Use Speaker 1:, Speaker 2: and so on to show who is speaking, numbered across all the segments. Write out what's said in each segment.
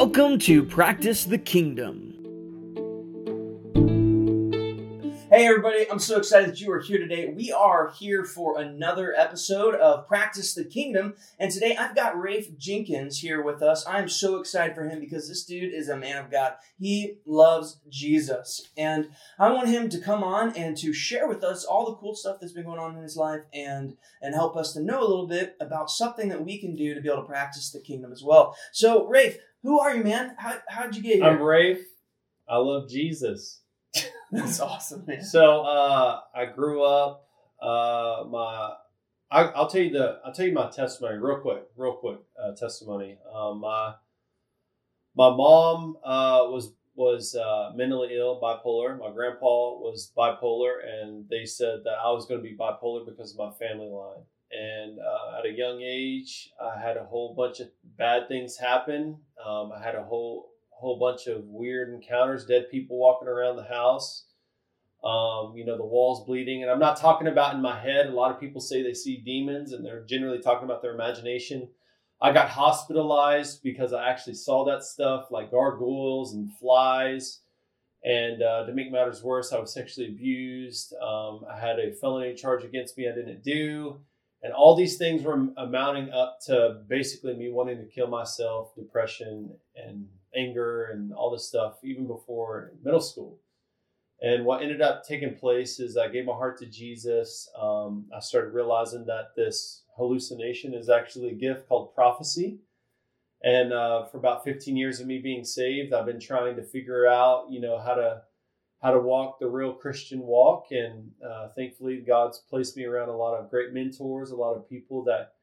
Speaker 1: Welcome to Practice the Kingdom. Hey, everybody, I'm so excited that you are here today. We are here for another episode of Practice the Kingdom. And today I've got Raefe Jenkins here with us. I'm so excited for him because this dude is a man of God. He loves Jesus. And I want him to come on and to share with us all the cool stuff that's been going on in his life and, and help us to know a little bit about something that we can do to be able to practice the kingdom as well. So, Raefe, who are you, man? How, how'd you get here?
Speaker 2: I'm Raefe. I love Jesus.
Speaker 1: That's awesome, man.
Speaker 2: So uh, I grew up. Uh, my I, will tell you the I'll tell you my testimony real quick, real quick uh, testimony. Um, my my mom uh, was was uh, mentally ill, bipolar. My grandpa was bipolar, and they said that I was going to be bipolar because of my family line. And uh, at a young age, I had a whole bunch of bad things happen. Um, I had a whole whole bunch of weird encounters, dead people walking around the house. Um, you know, the walls bleeding. And I'm not talking about in my head. A lot of people say they see demons and they're generally talking about their imagination. I got hospitalized because I actually saw that stuff like gargoyles and flies. And uh, to make matters worse, I was sexually abused. Um, I had a felony charge against me I didn't do. And all these things were amounting up to basically me wanting to kill myself, depression, and anger and all this stuff even before middle school. And what ended up taking place is I gave my heart to Jesus. Um, I started realizing that this hallucination is actually a gift called prophecy. And uh, for about 15 years of me being saved, I've been trying to figure out, you know, how to how to walk the real Christian walk. And uh, thankfully, God's placed me around a lot of great mentors, a lot of people that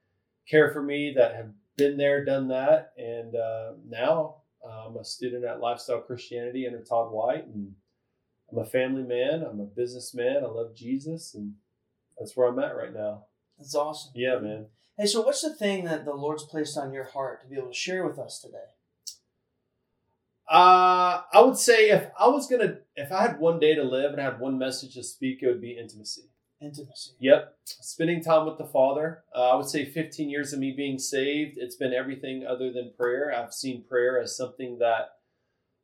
Speaker 2: care for me, that have been there, done that. And uh, now I'm a student at Lifestyle Christianity under Todd White, and I'm a family man. I'm a businessman. I love Jesus, and that's where I'm at right now.
Speaker 1: That's awesome.
Speaker 2: Yeah, man.
Speaker 1: Hey, so what's the thing that the Lord's placed on your heart to be able to share with us today?
Speaker 2: Uh, I would say if I was gonna, if I had one day to live and I had one message to speak, it would be intimacy.
Speaker 1: Intimacy.
Speaker 2: Yep. Spending time with the Father. Uh, I would say 15 years of me being saved, it's been everything other than prayer. I've seen prayer as something that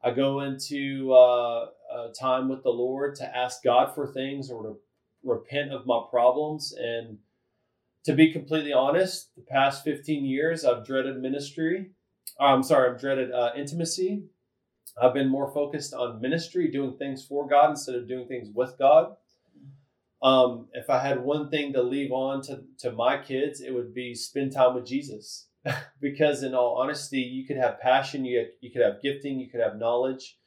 Speaker 2: I go into uh, time with the Lord to ask God for things or to repent of my problems. And to be completely honest, the past 15 years, I've dreaded ministry. I'm sorry, I've dreaded uh, intimacy. I've been more focused on ministry, doing things for God instead of doing things with God. Um, if I had one thing to leave on to, to my kids, it would be spend time with Jesus. because in all honesty, you could have passion, you, you could have gifting, you could have knowledge.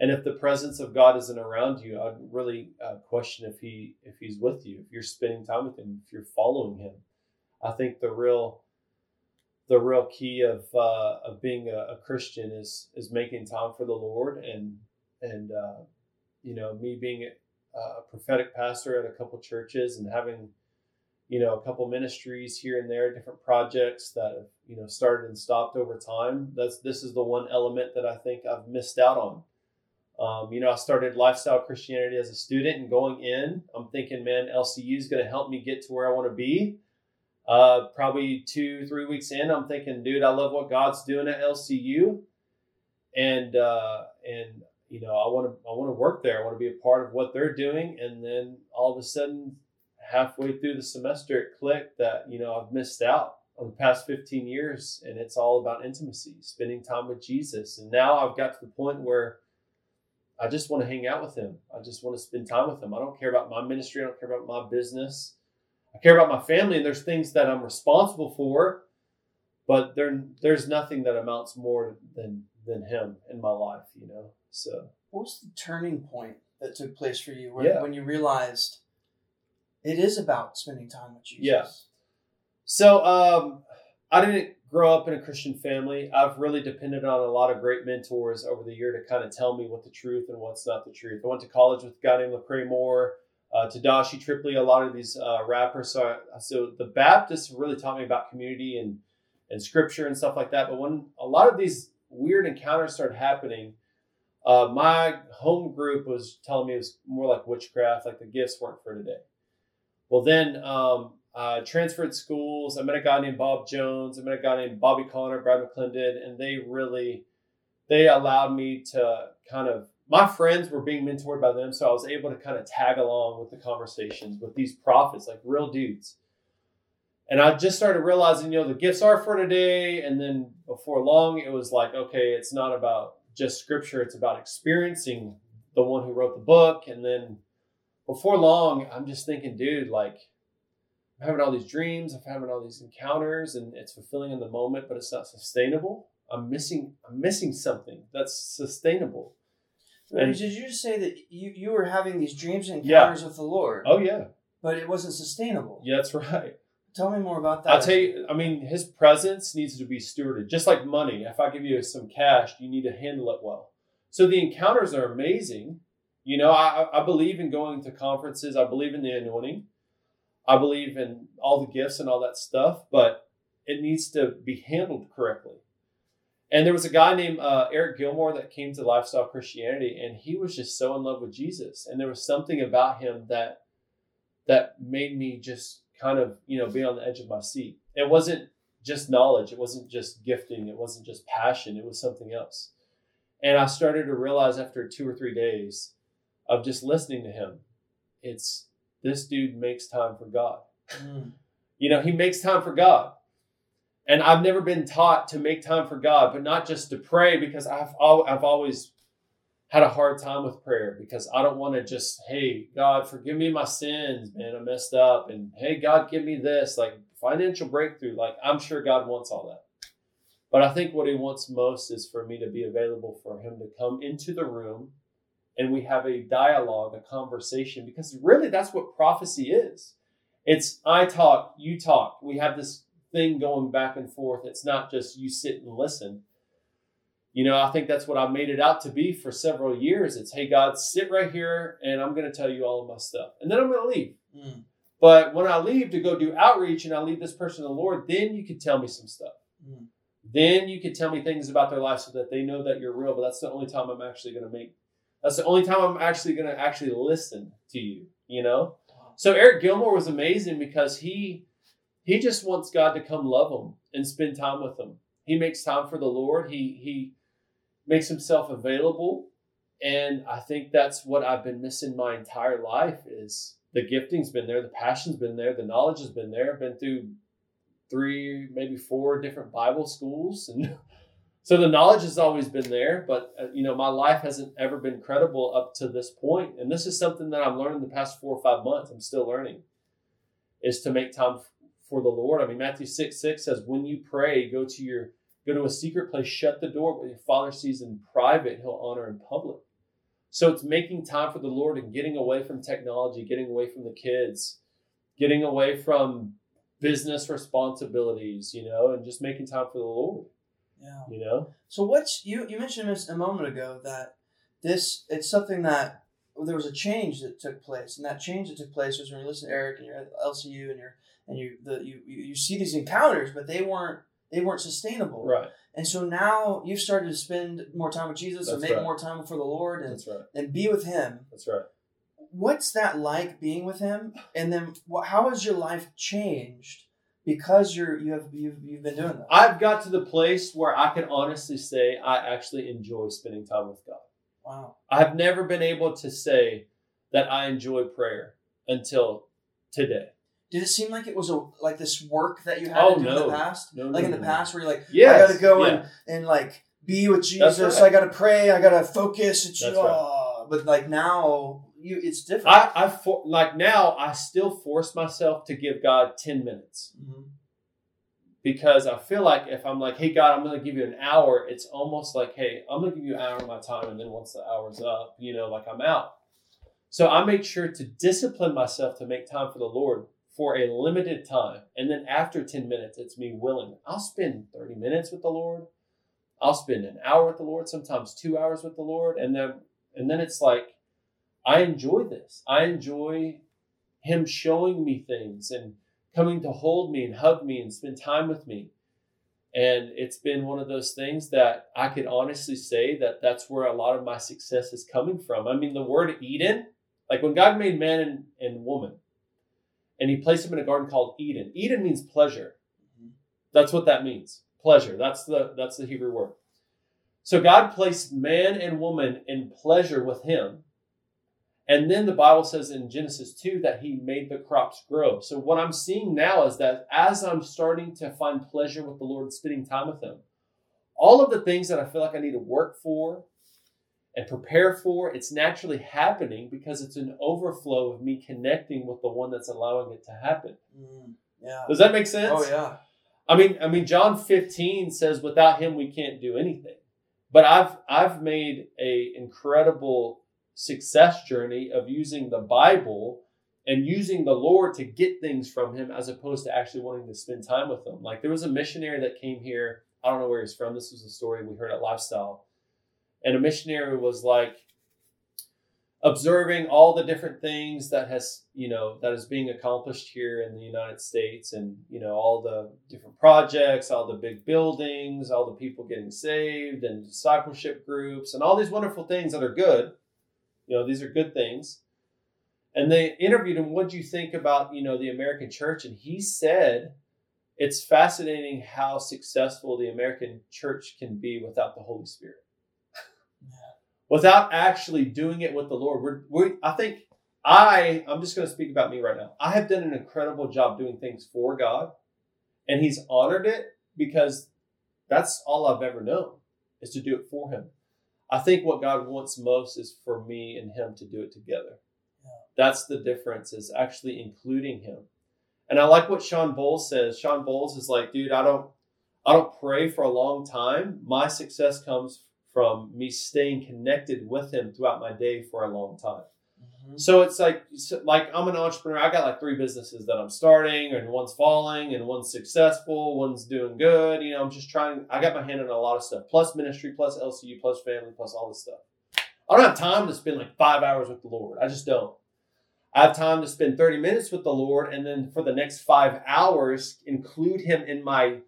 Speaker 2: And if the presence of God isn't around you, I'd really uh, question if he if he's with you, if you're spending time with him, if you're following him. I think the real the real key of uh, of being a, a, Christian is is making time for the Lord and and uh, you know me being a prophetic pastor at a couple churches and having you know a couple ministries here and there different projects that have you know started and stopped over time that's this is the one element that i think i've missed out on. Um, you know i started lifestyle christianity as a student and going in i'm thinking man lcu is going to help me get to where i want to be. Uh, probably two three weeks in i'm thinking dude i love what god's doing at lcu and uh, and you know, I want to I want to work there. I want to be a part of what they're doing. And then all of a sudden, halfway through the semester, it clicked that you know I've missed out on the past 15 years, and it's all about intimacy, spending time with Jesus. And now I've got to the point where I just want to hang out with Him. I just want to spend time with Him. I don't care about my ministry. I don't care about my business. I care about my family, and there's things that I'm responsible for, but there there's nothing that amounts more than than Him in my life. You know. So,
Speaker 1: what was the turning point that took place for you when, yeah. when you realized it is about spending time with Jesus?
Speaker 2: Yeah. So, um, I didn't grow up in a Christian family. I've really depended on a lot of great mentors over the year to kind of tell me what the truth and what's not the truth. I went to college with a guy named Lecrae Moore, uh, Tedashii Trip Lee, a lot of these uh, rappers. So, I, so the Baptists really taught me about community and and scripture and stuff like that. But when a lot of these weird encounters started happening, uh, my home group was telling me it was more like witchcraft, like the gifts weren't for today. Well, then um, I transferred schools. I met a guy named Bob Jones. I met a guy named Bobby Conner, Brad McClendon, and they really they allowed me to kind of my friends were being mentored by them, so I was able to kind of tag along with the conversations with these prophets, like real dudes. And I just started realizing, you know, the gifts are for today. And then before long, it was like, okay, it's not about just scripture, it's about experiencing the one who wrote the book. And then before long, I'm just thinking, dude, like, I'm having all these dreams, I'm having all these encounters, and it's fulfilling in the moment, but it's not sustainable. I'm missing, I'm missing something that's sustainable.
Speaker 1: And did you just say that you, you were having these dreams and encounters yeah. with the Lord?
Speaker 2: Oh yeah.
Speaker 1: But it wasn't sustainable.
Speaker 2: Yeah, that's right.
Speaker 1: Tell me more about that.
Speaker 2: I'll tell you, I mean, his presence needs to be stewarded. Just like money. If I give you some cash, you need to handle it well. So the encounters are amazing. You know, I, I believe in going to conferences. I believe in the anointing. I believe in all the gifts and all that stuff, but it needs to be handled correctly. And there was a guy named uh, Eric Gilmore that came to Lifestyle Christianity, and he was just so in love with Jesus. And there was something about him that that made me just kind of you know be on the edge of my seat. It wasn't just knowledge. It wasn't just gifting. It wasn't just passion. It was something else. And I started to realize after two or three days of just listening to him, it's this dude makes time for God. Mm. You know, he makes time for God. And I've never been taught to make time for God, but not just to pray because I've I've always had a hard time with prayer because I don't want to just, hey, God, forgive me my sins, man, I messed up. And hey, God, give me this, like financial breakthrough. Like, I'm sure God wants all that. But I think what He wants most is for me to be available for Him to come into the room and we have a dialogue, a conversation, because really that's what prophecy is. It's I talk, you talk. We have this thing going back and forth. It's not just you sit and listen. You know, I think that's what I made it out to be for several years. It's, hey, God, sit right here and I'm going to tell you all of my stuff. And then I'm going to leave. Mm. But when I leave to go do outreach and I leave this person to the Lord, then you can tell me some stuff. Mm. Then you can tell me things about their life so that they know that you're real. But that's the only time I'm actually going to make, that's the only time I'm actually going to actually listen to you, you know? So Eric Gilmore was amazing because he, he just wants God to come love him and spend time with him. He makes time for the Lord. He he makes himself available, and I think that's what I've been missing my entire life. Is the gifting's been there, the passion's been there, the knowledge has been there. I've been through three, maybe four different Bible schools, and so the knowledge has always been there. But uh, you know, my life hasn't ever been credible up to this point, and this is something that I'm learning the past four or five months. I'm still learning is to make time for the Lord. I mean, Matthew 6 6 says, when you pray, go to your go to a secret place, shut the door, but your father sees in private, he'll honor in public. So it's making time for the Lord and getting away from technology, getting away from the kids, getting away from business responsibilities, you know, and just making time for the Lord. Yeah. You know?
Speaker 1: So what's you you mentioned this a moment ago that this it's something that there was a change that took place, and that change that took place was when you listen to Eric and you're at LCU and you're and you the you you see these encounters, but they weren't they weren't sustainable.
Speaker 2: Right.
Speaker 1: And so now you've started to spend more time with Jesus That's and make right. more time for the Lord and
Speaker 2: right.
Speaker 1: and be with Him.
Speaker 2: That's right.
Speaker 1: What's that like being with Him? And then how has your life changed because you're you have you've, you've been doing that?
Speaker 2: I've got to the place where I can honestly say I actually enjoy spending time with God.
Speaker 1: Wow.
Speaker 2: I've never been able to say that I enjoy prayer until today.
Speaker 1: Did it seem like it was a like this work that you had oh, to do no. in the past?
Speaker 2: No,
Speaker 1: like
Speaker 2: no,
Speaker 1: in the past where you're like, yes. I gotta go yeah. and, and like be with Jesus. Right. I gotta pray. I gotta focus. It's That's oh. right. but like now you it's different.
Speaker 2: I, I for, like now I still force myself to give God ten minutes. Mm-hmm. Because I feel like if I'm like, hey God, I'm gonna give you an hour, it's almost like, hey, I'm gonna give you an hour of my time, and then once the hour's up, you know, like I'm out. So I make sure to discipline myself to make time for the Lord for a limited time. And then after 10 minutes, it's me willing. I'll spend 30 minutes with the Lord. I'll spend an hour with the Lord, sometimes two hours with the Lord. And then and then it's like, I enjoy this. I enjoy him showing me things and coming to hold me and hug me and spend time with me. And it's been one of those things that I could honestly say that that's where a lot of my success is coming from. I mean, the word Eden, like when God made man and, and woman, and he placed him in a garden called Eden. Eden means pleasure. Mm-hmm. That's what that means. Pleasure. That's the that's the Hebrew word. So God placed man and woman in pleasure with him. And then the Bible says in Genesis 2 that he made the crops grow. So what I'm seeing now is that as I'm starting to find pleasure with the Lord, spending time with him, all of the things that I feel like I need to work for and prepare for, it's naturally happening because it's an overflow of me connecting with the one that's allowing it to happen.
Speaker 1: Mm, yeah.
Speaker 2: Does that make sense?
Speaker 1: Oh yeah.
Speaker 2: I mean, I mean, John 15 says, "Without Him, we can't do anything." But I've I've made a incredible success journey of using the Bible and using the Lord to get things from Him, as opposed to actually wanting to spend time with Him. Like there was a missionary that came here. I don't know where he's from. This was a story we heard at Lifestyle, and a missionary was like observing all the different things that has you know that is being accomplished here in the United States and you know all the different projects all the big buildings all the people getting saved and discipleship groups and all these wonderful things that are good. You know these are good things. And they interviewed him what do you think about you know the American church? And he said it's fascinating how successful the American church can be without the Holy Spirit without actually doing it with the Lord. We're, we I think I, I'm just going to speak about me right now. I have done an incredible job doing things for God, and He's honored it because that's all I've ever known is to do it for Him. I think what God wants most is for me and Him to do it together. Yeah. That's the difference, is actually including Him. And I like what Shawn Bolz says. Shawn Bolz is like, dude, I don't, I don't pray for a long time. My success comes from me staying connected with him throughout my day for a long time. Mm-hmm. So it's like like I'm an entrepreneur. I got like three businesses that I'm starting, and one's falling, and one's successful, one's doing good. You know, I'm just trying. I got my hand in a lot of stuff, plus ministry, plus LCU, plus family, plus all this stuff. I don't have time to spend like five hours with the Lord. I just don't. I have time to spend 30 minutes with the Lord, and then for the next five hours, include Him in my,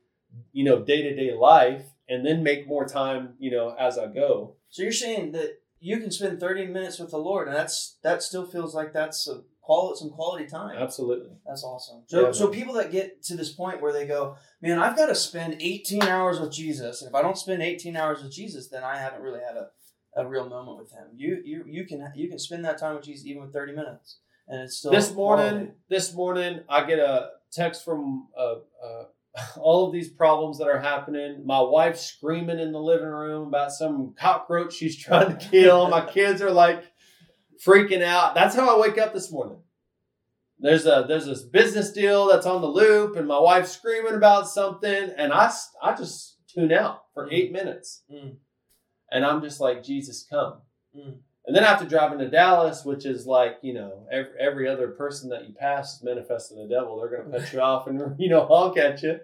Speaker 2: you know, day to day life and then make more time, you know, as I go.
Speaker 1: So you're saying that you can spend 30 minutes with the Lord, and that's that still feels like that's a quality, some quality time.
Speaker 2: Absolutely,
Speaker 1: that's awesome. So, yeah, so people that get to this point where they go, man, I've got to spend 18 hours with Jesus, and if I don't spend 18 hours with Jesus, then I haven't really had a, a real moment with Him. You you you can you can spend that time with Jesus even with 30 minutes, and it's still
Speaker 2: this morning. Quality. This morning, I get a text from a, a all of these problems that are happening. My wife's screaming in the living room about some cockroach she's trying to kill. My kids are like freaking out. That's how I wake up this morning. There's a there's this business deal that's on the loop, and my wife's screaming about something, and I I just tune out for mm. eight minutes, mm. and I'm just like Jesus, come. Mm. And then I have to drive into Dallas, which is like, you know, every, every other person that you pass is manifesting the devil. They're going to cut you off and, you know, honk at you.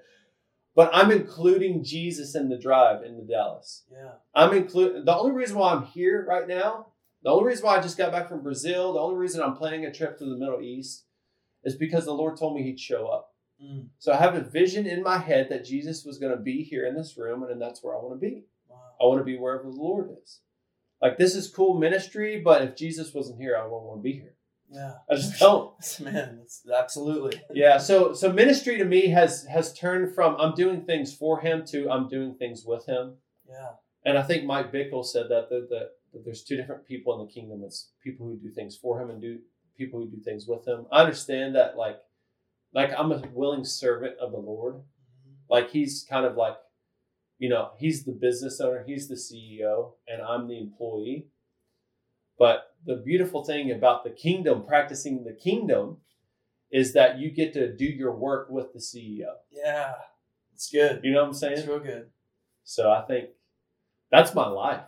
Speaker 2: But I'm including Jesus in the drive into Dallas.
Speaker 1: Yeah.
Speaker 2: I'm including, the only reason why I'm here right now, the only reason why I just got back from Brazil, the only reason I'm planning a trip to the Middle East is because the Lord told me He'd show up. Mm. So I have a vision in my head that Jesus was going to be here in this room, and that's where I want to be. Wow. I want to be wherever the Lord is. Like this is cool ministry, but if Jesus wasn't here, I wouldn't want to be here.
Speaker 1: Yeah,
Speaker 2: I just don't.
Speaker 1: Man, absolutely.
Speaker 2: yeah. So so ministry to me has has turned from I'm doing things for Him to I'm doing things with Him.
Speaker 1: Yeah.
Speaker 2: And I think Mike Bickle said that that, that, that there's two different people in the kingdom. It's people who do things for Him and do people who do things with Him. I understand that like like I'm a willing servant of the Lord. Mm-hmm. Like He's kind of like you know, he's the business owner, he's the CEO, and I'm the employee. But the beautiful thing about the kingdom, practicing the kingdom, is that you get to do your work with the CEO.
Speaker 1: Yeah, it's good.
Speaker 2: You know what I'm saying?
Speaker 1: It's real good.
Speaker 2: So I think that's my life.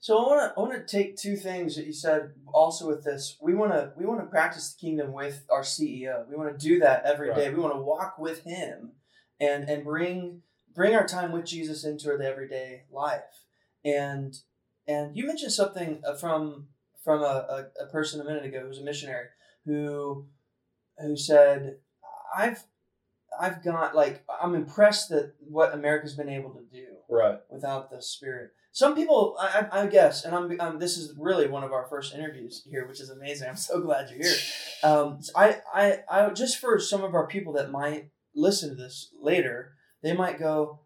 Speaker 1: So I want to I want to take two things that you said also with this. We want to we want to practice the kingdom with our CEO. We want to do that every right. day. We want to walk with him and and bring bring our time with Jesus into the everyday life. And and you mentioned something uh, from from a, a, a person a minute ago who's a missionary who who said, I've I've got like I'm impressed that what America's been able to do
Speaker 2: right
Speaker 1: without the spirit. Some people, I, I guess, and I'm, I'm, this is really one of our first interviews here, which is amazing. I'm so glad you're here. Um, I, I, I just for some of our people that might listen to this later, they might go,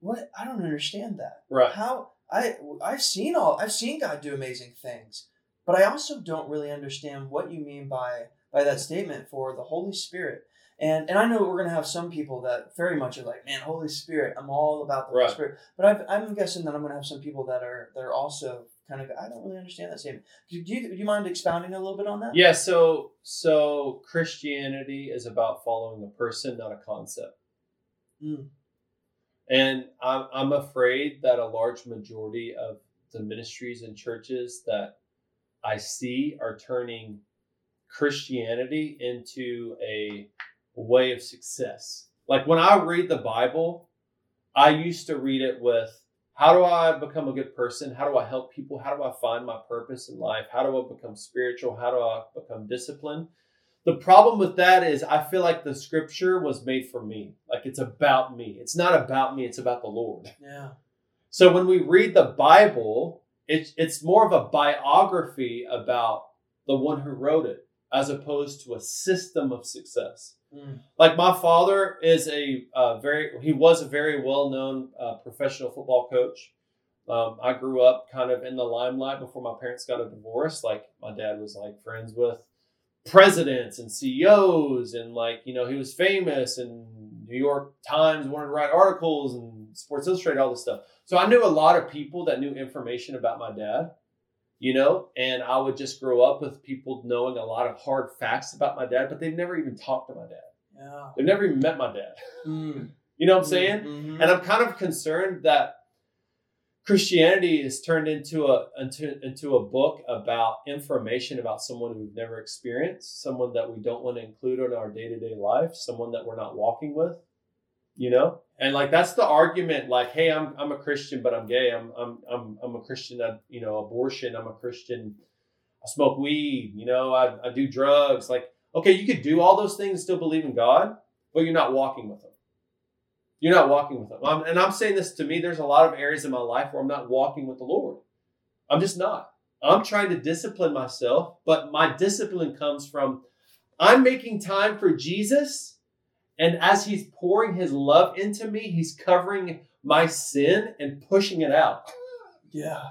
Speaker 1: what? I don't understand that.
Speaker 2: Right.
Speaker 1: How I I've seen all I've seen God do amazing things, but I also don't really understand what you mean by by that statement for the Holy Spirit. And and I know we're gonna have some people that very much are like, man, Holy Spirit, I'm all about the
Speaker 2: Right.
Speaker 1: Holy Spirit. But I've, I'm guessing that I'm gonna have some people that are that are also kind of I don't really understand that statement. Do you, do you mind expounding a little bit on that?
Speaker 2: Yeah, so so Christianity is about following a person, not a concept.
Speaker 1: Mm.
Speaker 2: And I'm I'm afraid that a large majority of the ministries and churches that I see are turning Christianity into a way of success. Like when I read the Bible, I used to read it with how do I become a good person? How do I help people? How do I find my purpose in life? How do I become spiritual? How do I become disciplined? The problem with that is I feel like the scripture was made for me. Like it's about me. It's not about me, it's about the Lord.
Speaker 1: Yeah.
Speaker 2: So when we read the Bible, it's it's more of a biography about the one who wrote it as opposed to a system of success.
Speaker 1: Mm.
Speaker 2: Like my father is a uh, very he was a very well known uh, professional football coach. Um, I grew up kind of in the limelight before my parents got a divorce. Like my dad was like friends with presidents and CEOs, and like you know he was famous, and New York Times wanted to write articles, and Sports Illustrated, all this stuff. So I knew a lot of people that knew information about my dad, you know, and I would just grow up with people knowing a lot of hard facts about my dad, but they've never even talked to my dad.
Speaker 1: Yeah.
Speaker 2: They've never even met my dad.
Speaker 1: Mm.
Speaker 2: You know what I'm saying?
Speaker 1: Mhm.
Speaker 2: And I'm kind of concerned that Christianity is turned into a into, into a book about information about someone we've never experienced, someone that we don't want to include in our day to day life, someone that we're not walking with. You know, and like that's the argument. Like, hey, I'm I'm a Christian, but I'm gay. I'm I'm I'm I'm a Christian that you know abortion. I'm a Christian. I smoke weed. You know, I I do drugs. Like, okay, you could do all those things and still believe in God, but you're not walking with Him. You're not walking with Him. I'm, and I'm saying this to me. There's a lot of areas in my life where I'm not walking with the Lord. I'm just not. I'm trying to discipline myself, but my discipline comes from I'm making time for Jesus. And as He's pouring His love into me, He's covering my sin and pushing it out.
Speaker 1: Yeah.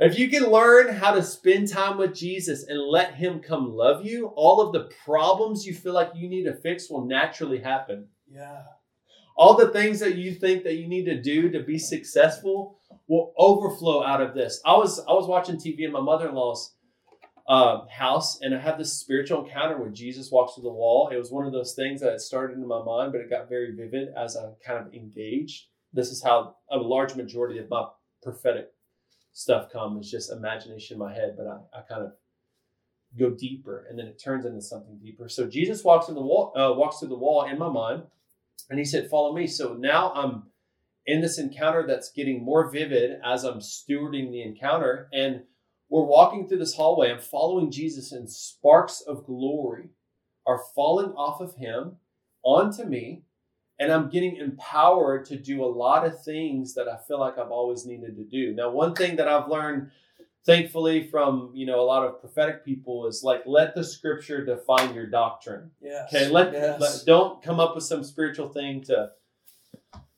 Speaker 2: If you can learn how to spend time with Jesus and let Him come love you, all of the problems you feel like you need to fix will naturally happen
Speaker 1: Yeah.
Speaker 2: All the things that you think that you need to do to be successful will overflow out of this. I was I was watching TV in my mother-in-law's uh, house, and I had this spiritual encounter where Jesus walks through the wall. It was one of those things that started in my mind, but it got very vivid as I kind of engaged. This is how a large majority of my prophetic stuff comes. It's just imagination in my head, but I, I kind of go deeper, and then it turns into something deeper. So Jesus walks through the wall, uh, walks through the wall in my mind, and he said, "Follow me." So now I'm in this encounter that's getting more vivid as I'm stewarding the encounter, and we're walking through this hallway. I'm following Jesus, and sparks of glory are falling off of him onto me, and I'm getting empowered to do a lot of things that I feel like I've always needed to do. Now, one thing that I've learned thankfully from you know a lot of prophetic people is like let the scripture define your doctrine
Speaker 1: Yes.
Speaker 2: Okay, let,
Speaker 1: Yes.
Speaker 2: let- don't come up with some spiritual thing to,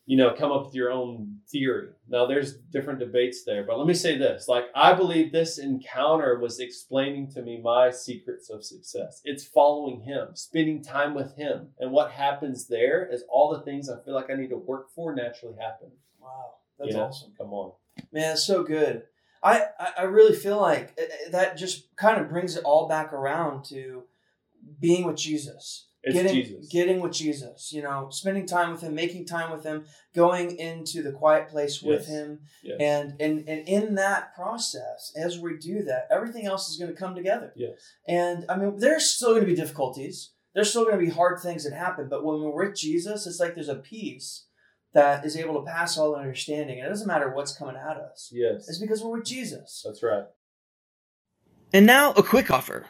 Speaker 2: you know, come up with your own theory. Now, there's different debates there, but let me say this: like, I believe this encounter was explaining to me my secrets of success. It's following Him, spending time with Him, and what happens there is all the things I feel like I need to work for naturally happen.
Speaker 1: Wow. That's
Speaker 2: You know?
Speaker 1: awesome.
Speaker 2: Come on,
Speaker 1: Man, it's so good. I, I, really feel like uh, uh, that just kind of brings it all back around to being with Jesus.
Speaker 2: it's
Speaker 1: getting,
Speaker 2: Jesus.
Speaker 1: Getting with Jesus, you know, spending time with him, making time with him, going into the quiet place with
Speaker 2: Yes.
Speaker 1: him.
Speaker 2: yes.
Speaker 1: And, and and in that process, as we do that, everything else is going to come together.
Speaker 2: yes,
Speaker 1: And I mean, there's still going to be difficulties. There's still going to be hard things that happen. But when we're with Jesus, it's like there's a peace that is able to pass all understanding. And it doesn't matter what's coming at us.
Speaker 2: yes.
Speaker 1: It's because we're with Jesus.
Speaker 2: That's right.
Speaker 1: And now a quick offer.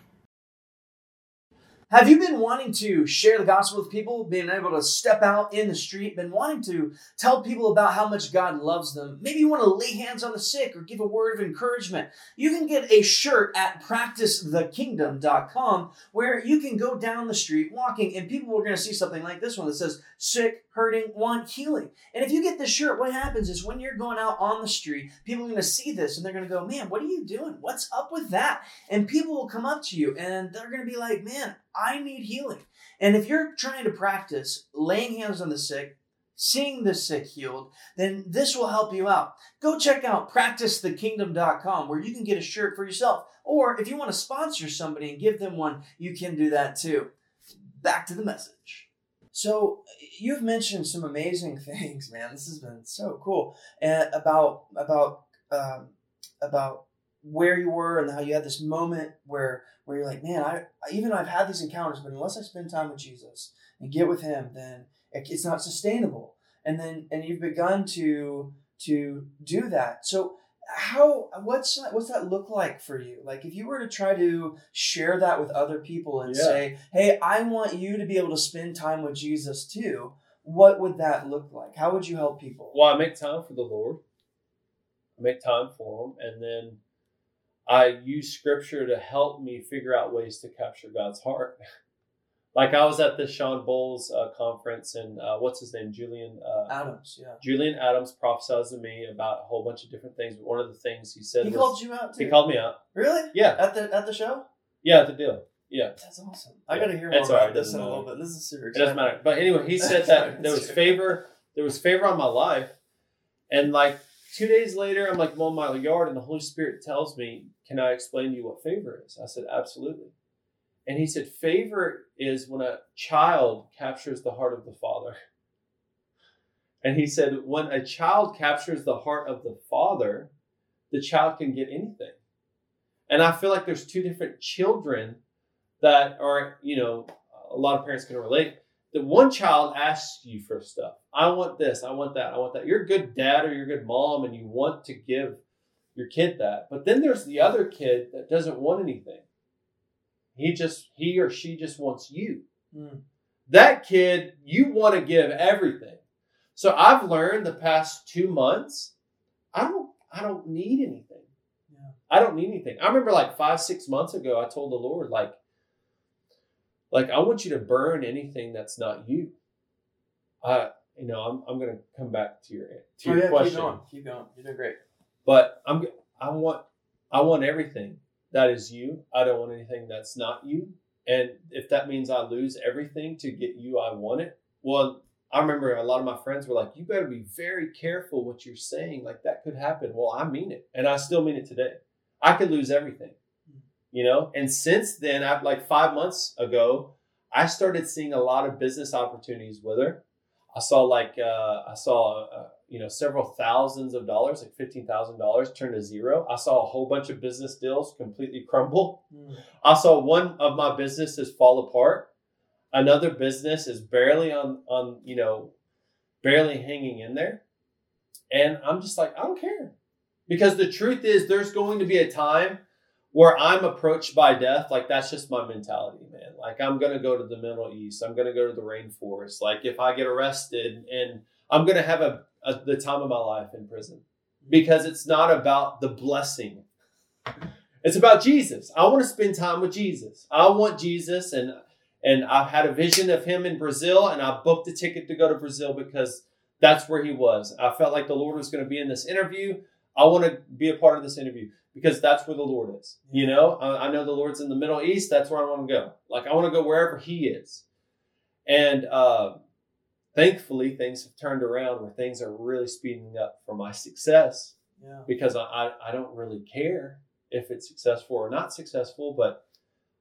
Speaker 1: Have you been wanting to share the gospel with people, being able to step out in the street, been wanting to tell people about how much God loves them? Maybe you want to lay hands on the sick or give a word of encouragement. You can get a shirt at practicethekingdom.com where you can go down the street walking and people are going to see something like this one that says sick, hurting, want healing. And if you get this shirt, what happens is when you're going out on the street, people are going to see this and they're going to go, man, what are you doing? What's up with that? And people will come up to you and they're going to be like, man, I need healing. And if you're trying to practice laying hands on the sick, seeing the sick healed, then this will help you out. Go check out practicethekingdom.com where you can get a shirt for yourself. Or if you want to sponsor somebody and give them one, you can do that too. Back to the message. So you've mentioned some amazing things, man. This has been so cool. And about about um, about where you were and how you had this moment where where you're like, man, I even I've had these encounters, but unless I spend time with Jesus and get with Him, then it's not sustainable. And then and you've begun to to do that. So how what's what's that look like for you like if you were to try to share that with other people and yeah. say hey i want you to be able to spend time with jesus too what would that look like how would you help people
Speaker 2: well i make time for the lord I make time for him and then i use scripture to help me figure out ways to capture god's heart like I was at the Shawn Bolz uh, conference, and uh, what's his name, Julian
Speaker 1: uh, Adams. Yeah,
Speaker 2: Julian Adams prophesied to me about a whole bunch of different things. But one of the things he said
Speaker 1: he
Speaker 2: was,
Speaker 1: called you out. Too.
Speaker 2: He called me out.
Speaker 1: Really?
Speaker 2: Yeah.
Speaker 1: At the at the show.
Speaker 2: Yeah, at the deal. Yeah,
Speaker 1: that's awesome. I got to hear more about this in a little bit. This is super. Exciting.
Speaker 2: It doesn't matter. But anyway, he said that there was favor. There was favor on my life, and like two days later, I'm like mowing my yard, and the Holy Spirit tells me, "Can I explain to you what favor is?" I said, "Absolutely." And he said, favor is when a child captures the heart of the father. And he said, when a child captures the heart of the father, the child can get anything. And I feel like there's two different children that are, you know, a lot of parents can relate. The one child asks you for stuff. I want this, I want that, I want that. You're a good dad or you're a good mom and you want to give your kid that. But then there's the other kid that doesn't want anything. He just he or she just wants you. Mm. That kid, you want to give everything. So I've learned the past two months, I don't I don't need anything. Yeah. I don't need anything. I remember like five, six months ago, I told the Lord, like, like I want you to burn anything that's not you. I you know, I'm, I'm gonna come back to your to
Speaker 1: oh,
Speaker 2: your
Speaker 1: yeah,
Speaker 2: question.
Speaker 1: Keep going, keep going. You're doing great.
Speaker 2: But I'm I want I want everything that is you. I don't want anything that's not you. And if that means I lose everything to get you, I want it. Well, I remember a lot of my friends were like, you better be very careful what you're saying. Like that could happen. Well, I mean it. And I still mean it today. I could lose everything, you know? And since then, I've like five months ago, I started seeing a lot of business opportunities with her. I saw like, uh, I saw, uh, you know, several thousands of dollars, like fifteen thousand dollars, turn to zero. I saw a whole bunch of business deals completely crumble. Mm. I saw one of my businesses fall apart. Another business is barely on on you know, barely hanging in there, and I'm just like, I don't care, because the truth is, there's going to be a time where I'm approached by death. Like that's just my mentality, man. Like I'm gonna go to the Middle East. I'm gonna go to the rainforest. Like if I get arrested and I'm gonna have a uh, the time of my life in prison because it's not about the blessing. It's about Jesus. I want to spend time with Jesus. I want Jesus and and I've had a vision of him in Brazil and I booked a ticket to go to Brazil because that's where he was. I felt like the Lord was going to be in this interview. I want to be a part of this interview because that's where the Lord is. You know, I, I know the Lord's in the Middle East. That's where I want to go. Like I want to go wherever he is. And uh, thankfully things have turned around where things are really speeding up for my success yeah. because I, I, I don't really care if it's successful or not successful but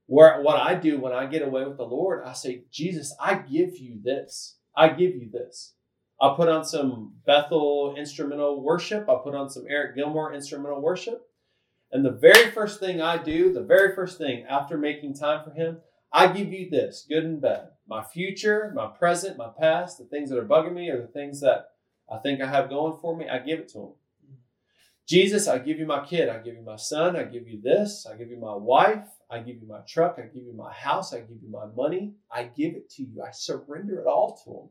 Speaker 2: where what i do when i get away with the lord i say jesus i give you this i give you this i put on some bethel instrumental worship i put on some eric Gilmore instrumental worship and the very first thing i do the very first thing after making time for him i give you this good and bad my future, my present, my past, the things that are bugging me, or the things that I think I have going for me, I give it to Him. Jesus, I give you my kid. I give you my son. I give you this. I give you my wife. I give you my truck. I give you my house. I give you my money. I give it to you. I surrender it all to him.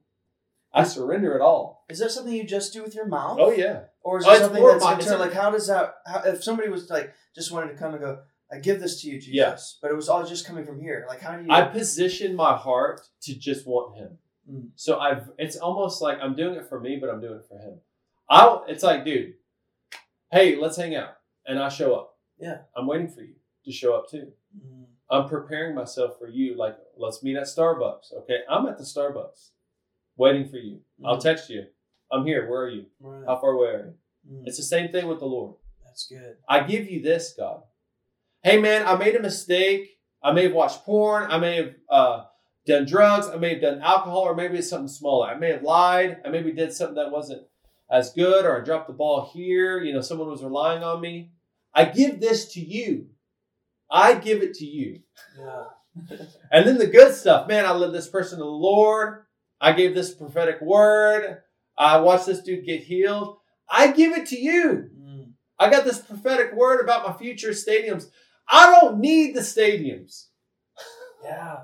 Speaker 2: I surrender it all.
Speaker 1: Is that something you just do with your mouth?
Speaker 2: Oh yeah.
Speaker 1: Or is
Speaker 2: Oh,
Speaker 1: it
Speaker 2: it's
Speaker 1: something that's
Speaker 2: my-
Speaker 1: internal?
Speaker 2: it's
Speaker 1: Like, how does that? How, if somebody was like just wanted to come and go, I give this to you, Jesus,
Speaker 2: Yeah.
Speaker 1: but it was all just coming from here. Like, how do you?
Speaker 2: I position my heart to just want him.
Speaker 1: Mm.
Speaker 2: So I've it's almost like I'm doing it for me, but I'm doing it for him. I it's like, dude, hey, let's hang out. And I show up.
Speaker 1: Yeah.
Speaker 2: I'm waiting for you to show up too.
Speaker 1: Mm.
Speaker 2: I'm preparing myself for you. Like, let's meet at Starbucks. Okay. I'm at the Starbucks waiting for you. I'll
Speaker 1: Mhm.
Speaker 2: text you. I'm here. Where are you?
Speaker 1: Right.
Speaker 2: How far away are you?
Speaker 1: Mm.
Speaker 2: It's the same thing with the Lord.
Speaker 1: That's good.
Speaker 2: I give you this, God. Hey, man, I made a mistake. I may have watched porn. I may have uh, done drugs. I may have done alcohol, or maybe it's something smaller. I may have lied. I maybe did something that wasn't as good, or I dropped the ball here. You know, someone was relying on me. I give this to you. I give it to you.
Speaker 1: Yeah.
Speaker 2: And then the good stuff, man, I led this person to the Lord. I gave this prophetic word. I watched this dude get healed. I give it to you.
Speaker 1: Mm.
Speaker 2: I got this prophetic word about my future stadiums. I don't need the stadiums.
Speaker 1: Yeah.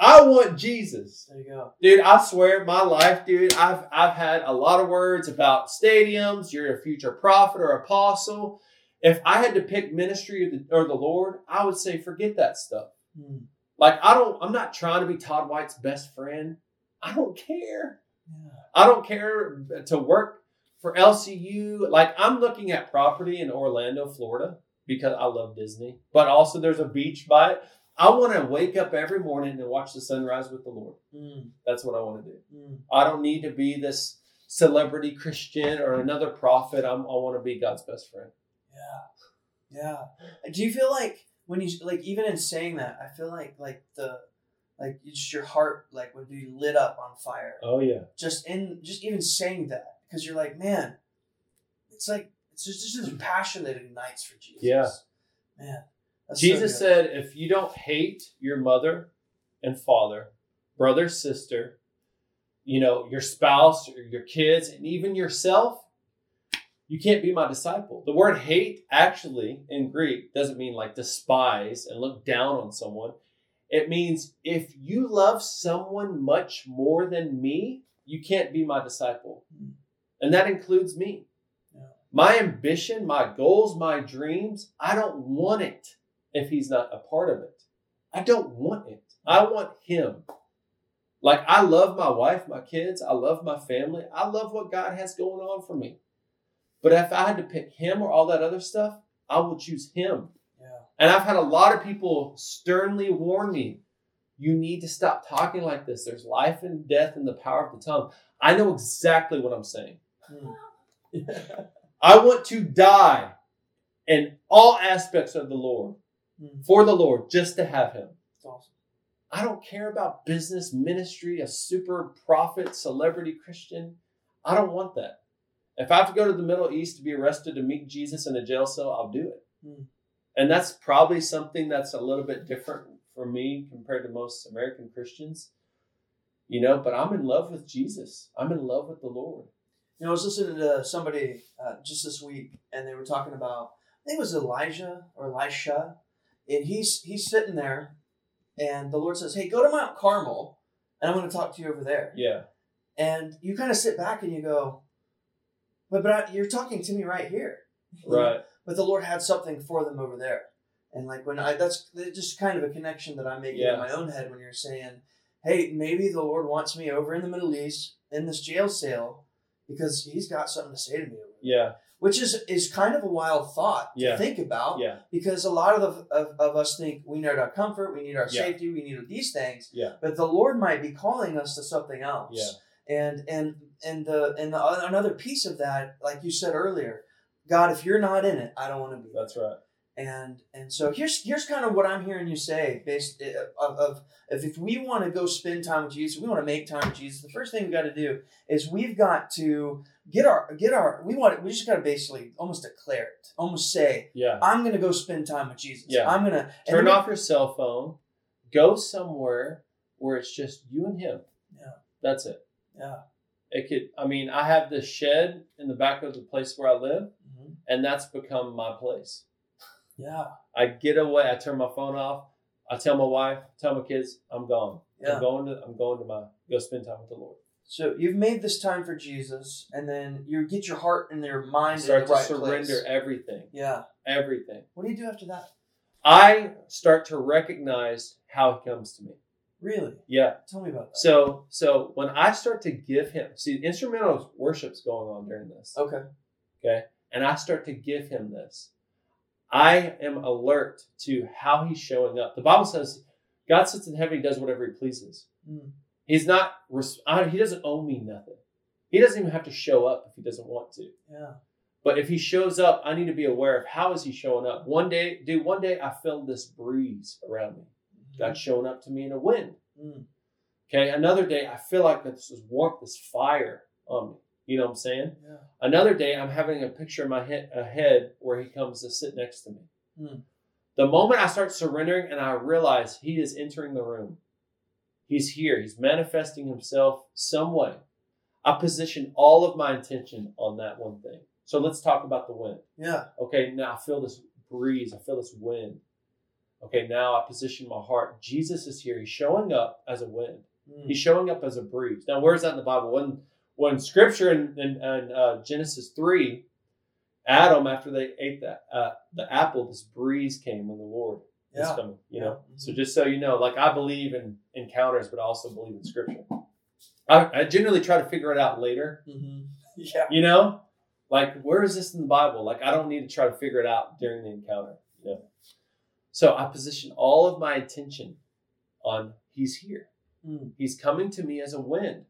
Speaker 2: I want Jesus.
Speaker 1: There you go.
Speaker 2: Dude, I swear my life, dude, I've I've had a lot of words about stadiums, you're a future prophet or apostle. If I had to pick ministry or the, or the Lord, I would say forget that stuff.
Speaker 1: Mm.
Speaker 2: Like I don't I'm not trying to be Todd White's best friend. I don't care.
Speaker 1: Yeah.
Speaker 2: I don't care to work for LCU. Like I'm looking at property in Orlando, Florida, because I love Disney, but also there's a beach by it. I want to wake up every morning and watch the sunrise with the Lord.
Speaker 1: Mm.
Speaker 2: That's what I want to do.
Speaker 1: Mm.
Speaker 2: I don't need to be this celebrity Christian or another prophet. I'm, I want to be God's best friend.
Speaker 1: Yeah. Yeah. Do you feel like when you like even in saying that, I feel like like the like just your heart like would be lit up on fire.
Speaker 2: Oh yeah,
Speaker 1: Just in just even saying that because you're like, man, it's like it's just, just this passion that ignites for Jesus.
Speaker 2: Yeah.
Speaker 1: Man. that's so
Speaker 2: Jesus
Speaker 1: good.
Speaker 2: said, if you don't hate your mother and father, brother, sister, you know, your spouse or your kids, and even yourself, you can't be my disciple. The word hate actually in Greek doesn't mean like despise and look down on someone. It means if you love someone much more than me, you can't be my disciple.
Speaker 1: Hmm.
Speaker 2: And that includes me. My ambition, my goals, my dreams, I don't want it if he's not a part of it. I don't want it. I want him. Like I love my wife, my kids, I love my family. I love what God has going on for me. But if I had to pick him or all that other stuff, I will choose him. And I've had a lot of people sternly warn me, you need to stop talking like this. There's life and death in the power of the tongue. I know exactly what I'm saying.
Speaker 1: Mm.
Speaker 2: I want to die in all aspects of the Lord,
Speaker 1: Mm.
Speaker 2: for the Lord, just to have him.
Speaker 1: Awesome.
Speaker 2: I don't care about business, ministry, a super prophet, celebrity Christian. I don't want that. If I have to go to the Middle East to be arrested to meet Jesus in a jail cell, I'll do it.
Speaker 1: Hmm.
Speaker 2: And that's probably something that's a little bit different for me compared to most American Christians. You know, but I'm in love with Jesus. I'm in love with the Lord.
Speaker 1: You know, I was listening to somebody uh, just this week, and they were talking about I think it was Elijah or Elisha, and he's he's sitting there, and the Lord says, "Hey, go to Mount Carmel, and I'm going to talk to you over there."
Speaker 2: Yeah.
Speaker 1: And you kind of sit back and you go, "But but I, you're talking to me right here,
Speaker 2: Right.
Speaker 1: But the Lord had something for them over there, and like when I that's just kind of a connection that I'm making
Speaker 2: Yeah.
Speaker 1: in my own head when you're saying, "Hey, maybe the Lord wants me over in the Middle East in this jail cell." Because he's got something to say to me over there
Speaker 2: Yeah.
Speaker 1: which is is kind of a wild thought to
Speaker 2: Yeah.
Speaker 1: think about
Speaker 2: Yeah.
Speaker 1: because a lot of, the, of of us think we need our comfort we need our
Speaker 2: Yeah.
Speaker 1: safety we need these things
Speaker 2: Yeah.
Speaker 1: but the lord might be calling us to something else
Speaker 2: Yeah.
Speaker 1: and and and the and the, another piece of that like you said earlier god if you're not in it i don't want to be
Speaker 2: That's right.
Speaker 1: and and so here's here's kind of what I'm hearing you say based uh, of, of if, if we want to go spend time with Jesus, we want to make time with Jesus. The first thing we got to do is we've got to get our get our we want we just got to basically almost declare it, almost say
Speaker 2: Yeah.
Speaker 1: I'm going to go spend time with Jesus.
Speaker 2: Yeah.
Speaker 1: I'm going to
Speaker 2: Turn off your cell phone. Go somewhere where it's just you and him.
Speaker 1: Yeah.
Speaker 2: That's it.
Speaker 1: Yeah.
Speaker 2: It could. I mean, I have this shed in the back of the place where I live. And that's become my place.
Speaker 1: Yeah.
Speaker 2: I get away. I turn my phone off. I tell my wife, tell my kids, I'm gone.
Speaker 1: Yeah.
Speaker 2: I'm going to I'm going to my go spend time with the Lord.
Speaker 1: So you've made this time for Jesus, and then you get your heart and your mind
Speaker 2: Start
Speaker 1: in
Speaker 2: to
Speaker 1: right
Speaker 2: surrender
Speaker 1: place.
Speaker 2: everything.
Speaker 1: Yeah.
Speaker 2: Everything.
Speaker 1: What do you do after that?
Speaker 2: I start to recognize how he comes to me.
Speaker 1: Really?
Speaker 2: Yeah.
Speaker 1: Tell me about that.
Speaker 2: So so when I start to give him see instrumental worship's going on during this.
Speaker 1: Okay.
Speaker 2: Okay. And I start to give him this. I am alert to how he's showing up. The Bible says God sits in heaven, he does whatever he pleases.
Speaker 1: Mm.
Speaker 2: He's not, he doesn't owe me nothing. He doesn't even have to show up if he doesn't want to.
Speaker 1: Yeah.
Speaker 2: But if he shows up, I need to be aware of how is he showing up. One day, dude, one day I felt this breeze around me. God's showing up to me in a wind.
Speaker 1: Mm.
Speaker 2: Okay. Another day, I feel like this is warmth, this fire on me. You know what I'm saying?
Speaker 1: Yeah.
Speaker 2: Another day, I'm having a picture in my head, a head where he comes to sit next to me.
Speaker 1: Hmm.
Speaker 2: The moment I start surrendering and I realize he is entering the room, he's here, he's manifesting himself some way. I position all of my intention on that one thing. So let's talk about the wind.
Speaker 1: Yeah.
Speaker 2: Okay, now I feel this breeze, I feel this wind. Okay, now I position my heart. Jesus is here. He's showing up as a wind.
Speaker 1: Mm.
Speaker 2: He's showing up as a breeze. Now, where's that in the Bible? When when Scripture in, in, in uh, Genesis three, Adam after they ate that uh, the apple, this breeze came when the Lord is
Speaker 1: Yeah.
Speaker 2: coming. You
Speaker 1: Yeah.
Speaker 2: know, so just so you know, like I believe in encounters, but I also believe in Scripture. I, I generally try to figure it out later.
Speaker 1: hmm Yeah.
Speaker 2: You know, like where is this in the Bible? Like I don't need to try to figure it out during the encounter. You know, so I position all of my attention on He's here.
Speaker 1: Mm.
Speaker 2: He's coming to me as a wind.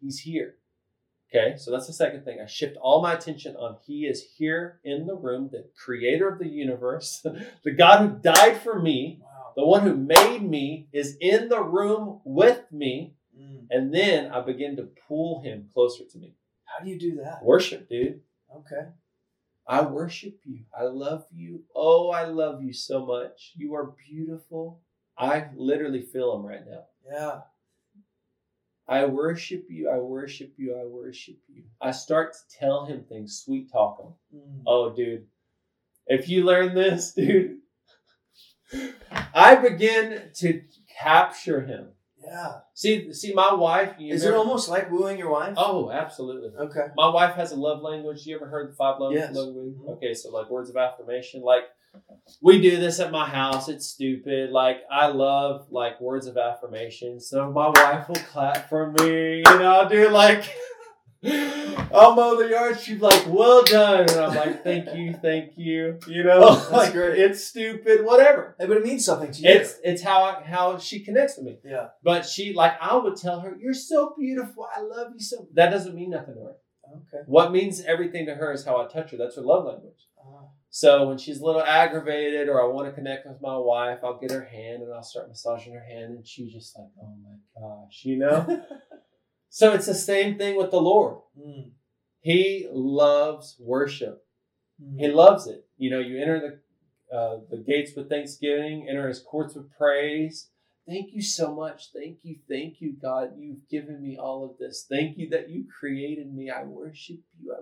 Speaker 2: He's here. Okay, so that's the second thing. I shift all my attention on He is here in the room, the creator of the universe, the God who died for me,
Speaker 1: Wow.
Speaker 2: the one who made me is in the room with me.
Speaker 1: Mm.
Speaker 2: And then I begin to pull Him closer to me.
Speaker 1: How do you do that?
Speaker 2: Worship, dude.
Speaker 1: Okay.
Speaker 2: I worship you. I love you. Oh, I love you so much. You are beautiful. I literally feel Him right now.
Speaker 1: Yeah.
Speaker 2: I worship you. I worship you. I worship you. I start to tell him things, sweet talk him.
Speaker 1: Mm.
Speaker 2: Oh, dude. If you learn this, dude, I begin to capture him.
Speaker 1: Yeah.
Speaker 2: See, see, my wife. You
Speaker 1: Is it almost like wooing your wife?
Speaker 2: Oh, absolutely.
Speaker 1: Okay.
Speaker 2: My wife has a love language. You ever heard the five love
Speaker 1: Yes.
Speaker 2: language?
Speaker 1: Mhm.
Speaker 2: Okay, so like words of affirmation. Like we do this at my house. It's stupid. Like I love like words of affirmation. So my wife will clap for me. and I'll do like I'll mow the yard. She's like, "Well done," and I'm like, "Thank you, thank you." You know, oh,
Speaker 1: That's
Speaker 2: like
Speaker 1: great.
Speaker 2: it's stupid. Whatever.
Speaker 1: Hey, but it means something to you.
Speaker 2: It's it's how I, how she connects with me.
Speaker 1: yeah.
Speaker 2: But she like I would tell her, "You're so beautiful. I love you so." That doesn't mean nothing to her.
Speaker 1: Okay.
Speaker 2: What means everything to her is how I touch her. That's her love language. So when she's a little aggravated or I want to connect with my wife, I'll get her hand and I'll start massaging her hand, and she's just like, "Oh my gosh," you know. so it's the same thing with the Lord.
Speaker 1: Mm.
Speaker 2: He loves worship.
Speaker 1: Mm.
Speaker 2: He loves it. You know, you enter the uh, the gates with thanksgiving, enter his courts with praise. Thank you so much. Thank you. Thank you, God. You've given me all of this. Thank you that you created me. I worship you.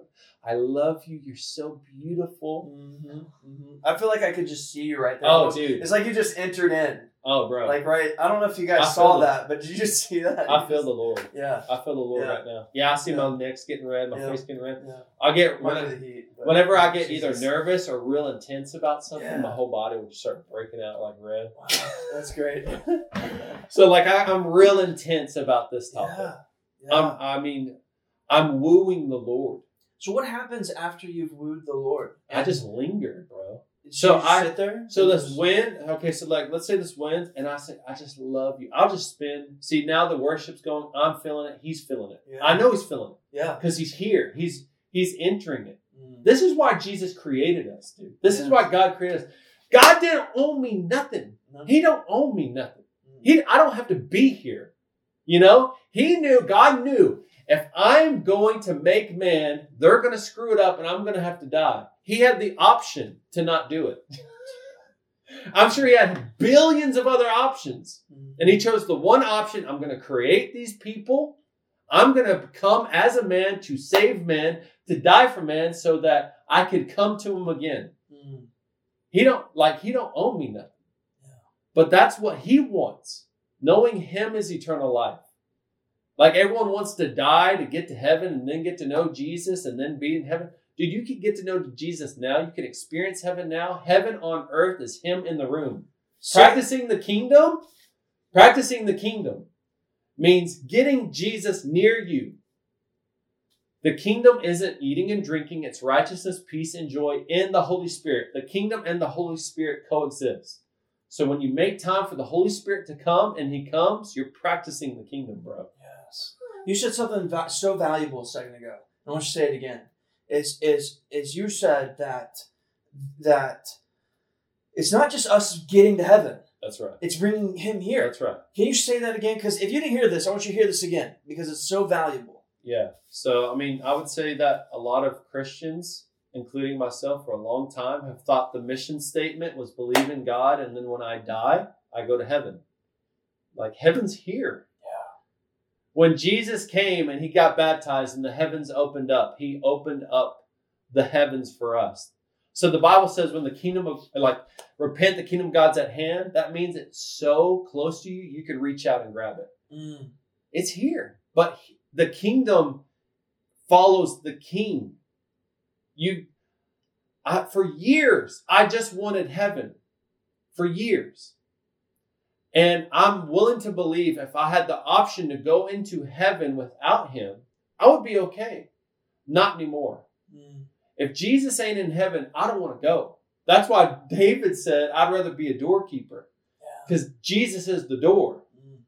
Speaker 2: I, I love you. You're so beautiful.
Speaker 1: Mhm, mhm. I feel like I could just see you right there.
Speaker 2: Oh, dude.
Speaker 1: It's like you just entered in.
Speaker 2: Oh, bro.
Speaker 1: Like, right? I don't know if you guys
Speaker 2: I
Speaker 1: saw
Speaker 2: the-
Speaker 1: that, but did you just see that?
Speaker 2: I feel the Lord.
Speaker 1: Yeah.
Speaker 2: I feel the Lord
Speaker 1: Yeah.
Speaker 2: right now. Yeah, I see
Speaker 1: Yeah.
Speaker 2: my neck's getting red, my
Speaker 1: Yeah.
Speaker 2: face getting red. I get when I,
Speaker 1: heat.
Speaker 2: whenever I oh, get either nervous or real intense about something, my whole body will start breaking out like red.
Speaker 1: Wow, that's great.
Speaker 2: So like I, I'm real intense about this topic. I'm, I mean, I'm wooing the Lord.
Speaker 1: so what happens after you've wooed the Lord?
Speaker 2: I just linger, bro.
Speaker 1: Did
Speaker 2: so I-
Speaker 1: sit there.
Speaker 2: So
Speaker 1: just-
Speaker 2: wind, okay, so like let's say this wind, and I say, I just love you. I'll just spin. See, now the worship's going, I'm feeling it, he's feeling it.
Speaker 1: Yeah.
Speaker 2: I know he's feeling it
Speaker 1: Yeah.
Speaker 2: because he's here. He's he's entering it.
Speaker 1: Mm.
Speaker 2: This is why Jesus created us, dude. This is why God created us. God didn't owe me nothing.
Speaker 1: No.
Speaker 2: He don't owe me nothing.
Speaker 1: Mm.
Speaker 2: He, I don't have to be here. You know, he knew, God knew, if I'm going to make man, they're going to screw it up and I'm going to have to die. He had the option to not do it. I'm sure he had billions of other options.
Speaker 1: Mm.
Speaker 2: And he chose the one option I'm going to create these people. I'm going to come as a man to save man, to die for man, so that I could come to him again.
Speaker 1: Mm.
Speaker 2: He don't like he don't owe me nothing.
Speaker 1: Yeah.
Speaker 2: But that's what he wants. Knowing him is eternal life. Like everyone wants to die to get to heaven and then get to know Jesus and then be in heaven. Dude, you can get to know Jesus now. You can experience heaven now. Heaven on earth is him in the room.
Speaker 1: So-
Speaker 2: Practicing the kingdom, practicing the kingdom means getting Jesus near you. The kingdom isn't eating and drinking, it's righteousness, peace, and joy in the Holy Spirit. The kingdom and the Holy Spirit coexist. So when you make time for the Holy Spirit to come and he comes, you're practicing the kingdom, bro.
Speaker 1: Yes. You said something so valuable a second ago. I want you to say it again. Is is is you said that that it's not just us getting to heaven;
Speaker 2: That's right.
Speaker 1: it's bringing Him here.
Speaker 2: That's right.
Speaker 1: Can you say that again? Because if you didn't hear this, I want you to hear this again because it's so valuable.
Speaker 2: Yeah. So, I mean, I would say that a lot of Christians, including myself for a long time, have thought the mission statement was believe in God and then when I die, I go to heaven. Like, heaven's here. When Jesus came and he got baptized and the heavens opened up, he opened up the heavens for us. So the Bible says when the kingdom of, like, repent, the kingdom of God's at hand, that means it's so close to you, you can reach out and grab it.
Speaker 1: Mm.
Speaker 2: It's here. But the kingdom follows the king. You, I, for years, I just wanted heaven. For years. And I'm willing to believe if I had the option to go into heaven without him, I would be okay. Not anymore.
Speaker 1: Mm.
Speaker 2: If Jesus ain't in heaven, I don't want to go. That's why David said, I'd rather be a doorkeeper
Speaker 1: Yeah.
Speaker 2: because Jesus is the door.
Speaker 1: Mm.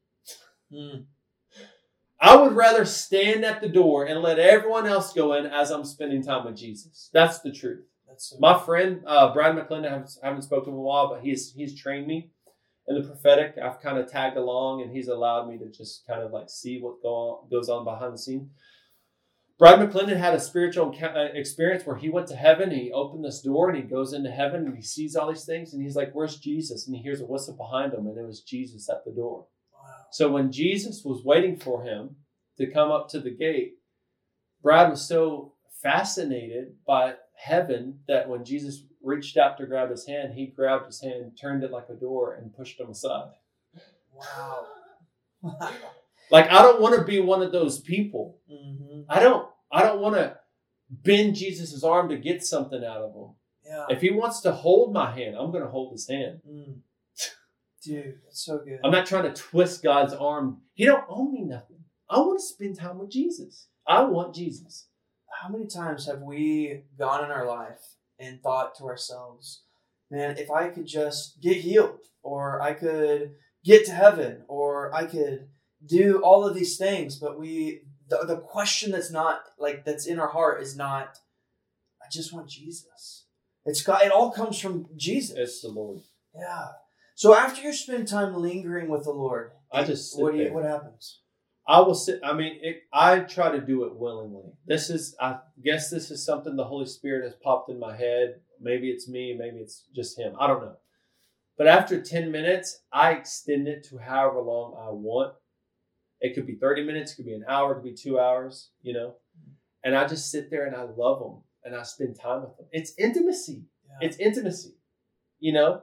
Speaker 1: Mm.
Speaker 2: I would rather stand at the door and let everyone else go in as I'm spending time with Jesus. That's the truth.
Speaker 1: That's so
Speaker 2: My friend uh, Brad McClendon, I haven't, I haven't spoken to him in a while, but he's he's trained me in the prophetic. I've kind of tagged along, and he's allowed me to just kind of like see what go on, goes on behind the scene. Brad McClendon had a spiritual uh, experience where he went to heaven. And he opened this door and he goes into heaven and he sees all these things and he's like, "Where's Jesus?" And he hears a whistle behind him, and it was Jesus at the door.
Speaker 1: Wow.
Speaker 2: So when Jesus was waiting for him to come up to the gate, Brad was so fascinated by heaven that when Jesus reached out to grab his hand, he grabbed his hand, turned it like a door, and pushed him aside.
Speaker 1: Wow. Wow.
Speaker 2: Like I don't want to be one of those people.
Speaker 1: hmm
Speaker 2: I don't. I don't want to bend Jesus' arm to get something out of him.
Speaker 1: Yeah.
Speaker 2: If he wants to hold my hand, I'm going to hold his hand.
Speaker 1: Mm. Dude, that's so good.
Speaker 2: I'm not trying to twist God's arm. He don't owe me nothing. I want to spend time with Jesus. I want Jesus.
Speaker 1: How many times have we gone in our life and thought to ourselves, man, if I could just get healed, or I could get to heaven, or I could do all of these things, but we, the, the question that's not like that's in our heart is not, I just want Jesus. It's got, it all comes from Jesus.
Speaker 2: It's the Lord.
Speaker 1: yeah. So after you spend time lingering with the Lord,
Speaker 2: I just
Speaker 1: what do you, what happens?
Speaker 2: I will sit. I mean, it, I try to do it willingly. This is, I guess, this is something the Holy Spirit has popped in my head. Maybe it's me. Maybe it's just Him. I don't know. But after ten minutes, I extend it to however long I want. It could be thirty minutes. It could be an hour. It could be two hours. You know, and I just sit there and I love them and I spend time with them. It's intimacy.
Speaker 1: Yeah.
Speaker 2: It's intimacy. You know,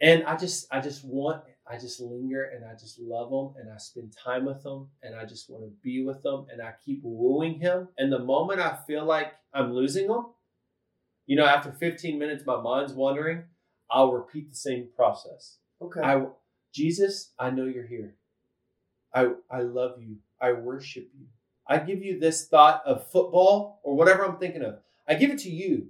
Speaker 2: and I just, I just want I just linger and I just love them and I spend time with them and I just want to be with them and I keep wooing him. And the moment I feel like I'm losing him, you know, after 15 minutes, my mind's wandering, I'll repeat the same process.
Speaker 1: okay.
Speaker 2: I, Jesus, I know you're here. I, I love you. I worship you. I give you this thought of football or whatever I'm thinking of. I give it to you,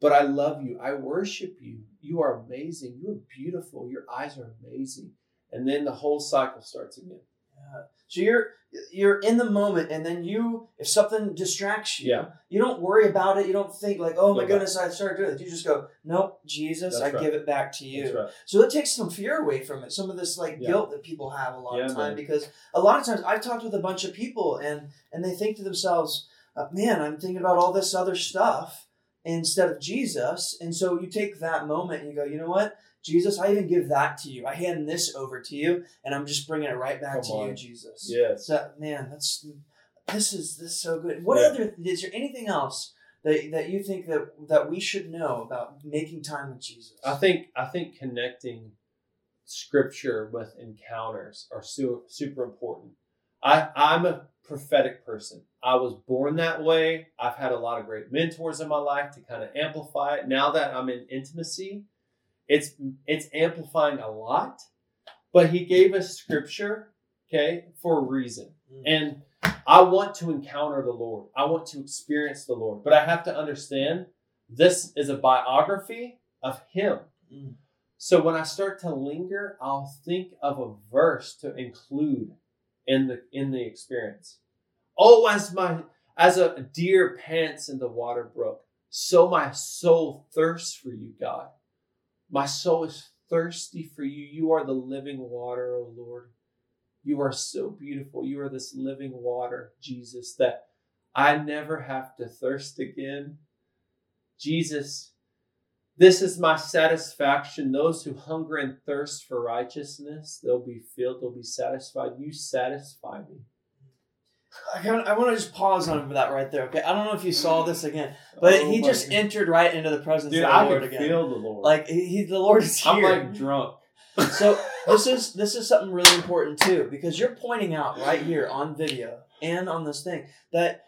Speaker 2: but I love you. I worship you. You are amazing. You're beautiful. Your eyes are amazing. And then the whole cycle starts again.
Speaker 1: Yeah. So you're you're in the moment, and then you, if something distracts you,
Speaker 2: Yeah.
Speaker 1: you don't worry about it. You don't think like, "Oh my goodness, I started doing this." You just go, "Nope, Jesus,
Speaker 2: That's
Speaker 1: I
Speaker 2: right.
Speaker 1: give it back to you."
Speaker 2: Right.
Speaker 1: So it takes some fear away from it. Some of this like
Speaker 2: Yeah.
Speaker 1: guilt that people have a lot
Speaker 2: Yeah,
Speaker 1: of time
Speaker 2: man.
Speaker 1: because a lot of times I've talked with a bunch of people and and they think to themselves, uh, "Man, I'm thinking about all this other stuff instead of Jesus." And so you take that moment and you go, "You know what?" Jesus, I even give that to you. I hand this over to you, and I'm just bringing it right back
Speaker 2: Come
Speaker 1: to you. Jesus.
Speaker 2: Yes.
Speaker 1: So, man, that's this is this is so good. What
Speaker 2: Yeah.
Speaker 1: other is there anything else that, that you think that that we should know about making time with Jesus?
Speaker 2: I think I think connecting scripture with encounters are su- super important. I I'm a prophetic person. I was born that way. I've had a lot of great mentors in my life to kind of amplify it. Now that I'm in intimacy, it's it's amplifying a lot. But he gave us scripture, okay, for a reason.
Speaker 1: Mm.
Speaker 2: And I want to encounter the Lord. I want to experience the Lord. But I have to understand this is a biography of him.
Speaker 1: Mm.
Speaker 2: So when I start to linger, I'll think of a verse to include in the in the experience. Oh, as my as a deer pants in the water brook, so my soul thirsts for you, God. My soul is thirsty for you. You are the living water, O Lord. You are so beautiful. You are this living water, Jesus, that I never have to thirst again. Jesus, this is my satisfaction. Those who hunger and thirst for righteousness, they'll be filled, they'll be satisfied. You satisfy me.
Speaker 1: I, I want to just pause on that right there. Okay, I don't know if you saw this again, but
Speaker 2: Oh
Speaker 1: he just
Speaker 2: God.
Speaker 1: entered right into the presence
Speaker 2: Dude,
Speaker 1: of the
Speaker 2: I
Speaker 1: Lord again.
Speaker 2: feel the Lord.
Speaker 1: Like he, he- the Lord is here.
Speaker 2: I'm like drunk.
Speaker 1: so this is this is something really important too because you're pointing out right here on video and on this thing that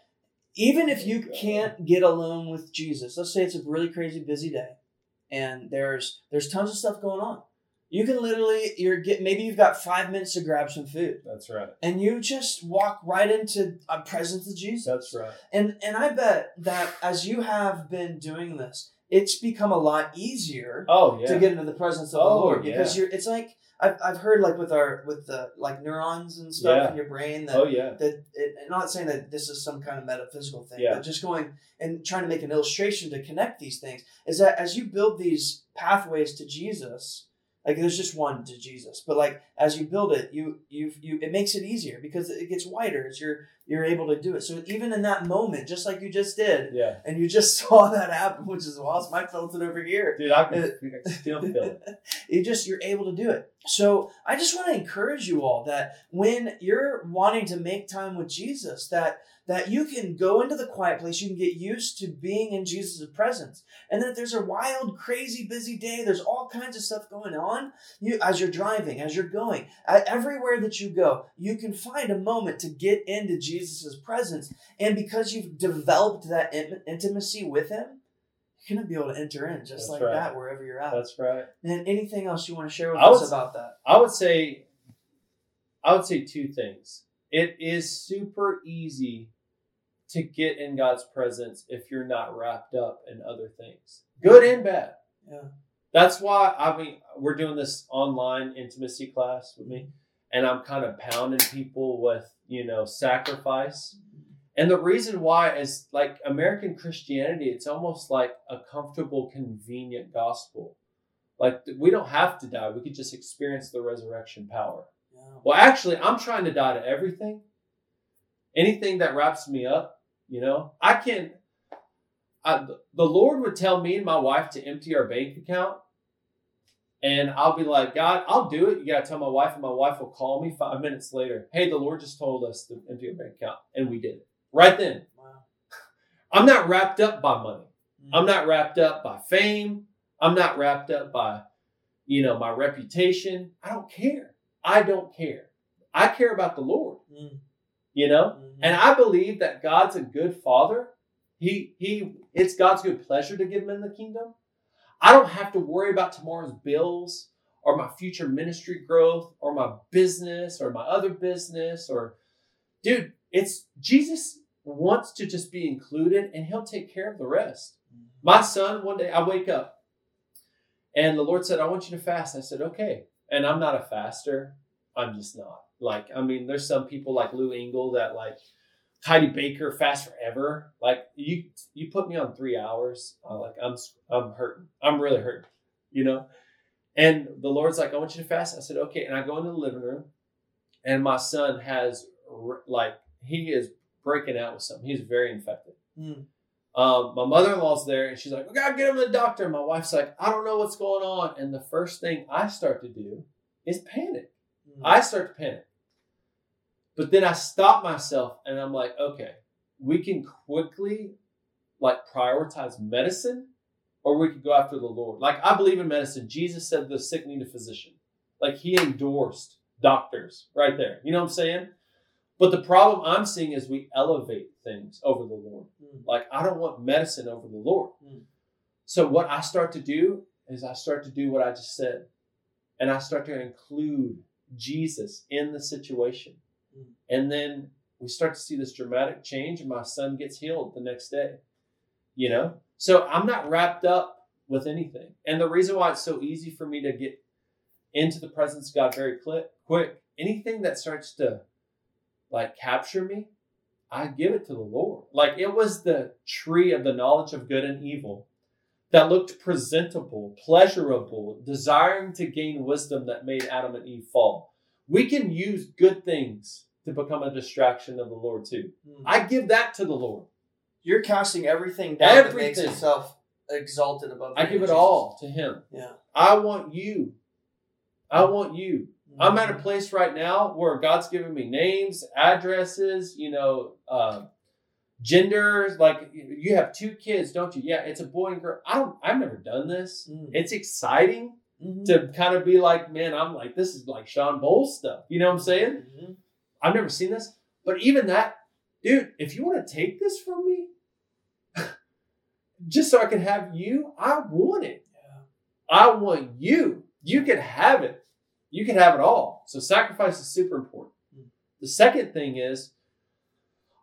Speaker 1: even if you can't get alone with Jesus, let's say it's a really crazy busy day and there's there's tons of stuff going on. You can literally you're get maybe you've got five minutes to grab some food
Speaker 2: That's right.
Speaker 1: and you just walk right into a presence of Jesus.
Speaker 2: That's right.
Speaker 1: And and I bet that as you have been doing this, it's become a lot easier
Speaker 2: Oh yeah.
Speaker 1: to get into the presence of the
Speaker 2: Oh,
Speaker 1: Lord because
Speaker 2: yeah.
Speaker 1: you're. It's like I've, I've heard like with our with the like neurons and stuff
Speaker 2: Yeah.
Speaker 1: in your brain that
Speaker 2: oh yeah.
Speaker 1: that it, not saying that this is some kind of metaphysical thing,
Speaker 2: Yeah.
Speaker 1: but just going and trying to make an illustration to connect these things is that as you build these pathways to Jesus. Like there's just one to Jesus, but like as you build it, you you you it makes it easier because it gets wider as you're you're able to do it. So even in that moment, just like you just did,
Speaker 2: Yeah.
Speaker 1: and you just saw that happen, which is awesome. I felt it over here.
Speaker 2: Dude, I can,
Speaker 1: Uh,
Speaker 2: I still feel it.
Speaker 1: you just you're able to do it. So I just want to encourage you all that when you're wanting to make time with Jesus, that that you can go into the quiet place, you can get used to being in Jesus' presence, and that there's a wild, crazy, busy day. There's all kinds of stuff going on. You as you're driving, as you're going, at everywhere that you go, you can find a moment to get into Jesus' presence, and because you've developed that in- intimacy with Him. You're gonna be able to enter in just
Speaker 2: That's
Speaker 1: like
Speaker 2: right.
Speaker 1: that wherever you're at.
Speaker 2: That's right.
Speaker 1: And anything else you want to share with
Speaker 2: I
Speaker 1: us
Speaker 2: was-
Speaker 1: about that?
Speaker 2: I would say, I would say two things. It is super easy to get in God's presence if you're not wrapped up in other things, good and bad.
Speaker 1: Yeah.
Speaker 2: That's why I mean we're doing this online intimacy class with me, mm-hmm. and I'm kind of pounding people with you know sacrifice. Mm-hmm. And the reason why is like American Christianity, it's almost like a comfortable, convenient gospel. Like we don't have to die; we could just experience the resurrection power.
Speaker 1: Yeah.
Speaker 2: Well, actually, I'm trying to die to everything. Anything that wraps me up, you know, I can. I, the Lord would tell me and my wife to empty our bank account, and I'll be like, God, I'll do it. You gotta tell my wife, and my wife will call me five minutes later. Hey, the Lord just told us to empty our bank account, and we did it right then.
Speaker 1: Wow.
Speaker 2: I'm not wrapped up by money.
Speaker 1: Mm.
Speaker 2: I'm not wrapped up by fame. I'm not wrapped up by, you know, my reputation. I don't care. I don't care. I care about the Lord,
Speaker 1: Mm.
Speaker 2: You know?
Speaker 1: Mhm.
Speaker 2: And I believe that God's a good father. He he it's God's good pleasure to give him in the kingdom. I don't have to worry about tomorrow's bills or my future ministry growth or my business or my other business or dude, it's Jesus wants to just be included and he'll take care of the rest. My son, one day I wake up and the Lord said, I want you to fast. I said, okay. And I'm not a faster. I'm just not. Like, I mean, there's some people like Lou Engle that like Heidi Baker fast forever. Like you, you put me on three hours. I like I'm, I'm hurting. I'm really hurting, you know? And the Lord's like, I want you to fast. I said, okay. And I go into the living room and my son has like, he is breaking out with something. He's very infected.
Speaker 1: Mm.
Speaker 2: Um, my mother in law's there and she's like, We gotta get him to the doctor. And my wife's like, I don't know what's going on. And the first thing I start to do is panic. I start to panic. But then I stop myself and I'm like, okay, we can quickly like prioritize medicine or we could go after the Lord. Like I believe in medicine. Jesus said the sick need a physician. Like he endorsed doctors right there. You know what I'm saying? But the problem I'm seeing is we elevate things over the Lord.
Speaker 1: Mm.
Speaker 2: Like I don't want medicine over the Lord.
Speaker 1: Mm.
Speaker 2: So what I start to do is I start to do what I just said. And I start to include Jesus in the situation.
Speaker 1: Mm.
Speaker 2: And then we start to see this dramatic change and my son gets healed the next day. You know? So I'm not wrapped up with anything. And the reason why it's so easy for me to get into the presence of God very quick, quick, anything that starts to like capture me, I give it to the Lord. Like it was the tree of the knowledge of good and evil that looked presentable, pleasurable, desiring to gain wisdom that made Adam and Eve fall. We can use good things to become a distraction of the Lord too.
Speaker 1: Mm.
Speaker 2: I give that to the Lord.
Speaker 1: You're casting everything down that makes
Speaker 2: Everything.
Speaker 1: itself exalted above.
Speaker 2: I give it all to Him.
Speaker 1: Yeah.
Speaker 2: I want you. I want you. I'm at a
Speaker 1: Mhm.
Speaker 2: place right now where God's giving me names, addresses, you know, uh, genders. Like you have two kids, don't you? Yeah, it's a boy and girl. I don't. I've never done this.
Speaker 1: Mm.
Speaker 2: It's exciting
Speaker 1: Mhm.
Speaker 2: to kind of be like, man, I'm like, this is like Shawn Bolz stuff. You know what I'm saying?
Speaker 1: Mhm.
Speaker 2: I've never seen this. But even that, dude, if you want to take this from me, just so I can have you, I want it.
Speaker 1: Yeah.
Speaker 2: I want you. You can have it. You can have it all. So sacrifice is super important.
Speaker 1: Mm.
Speaker 2: The second thing is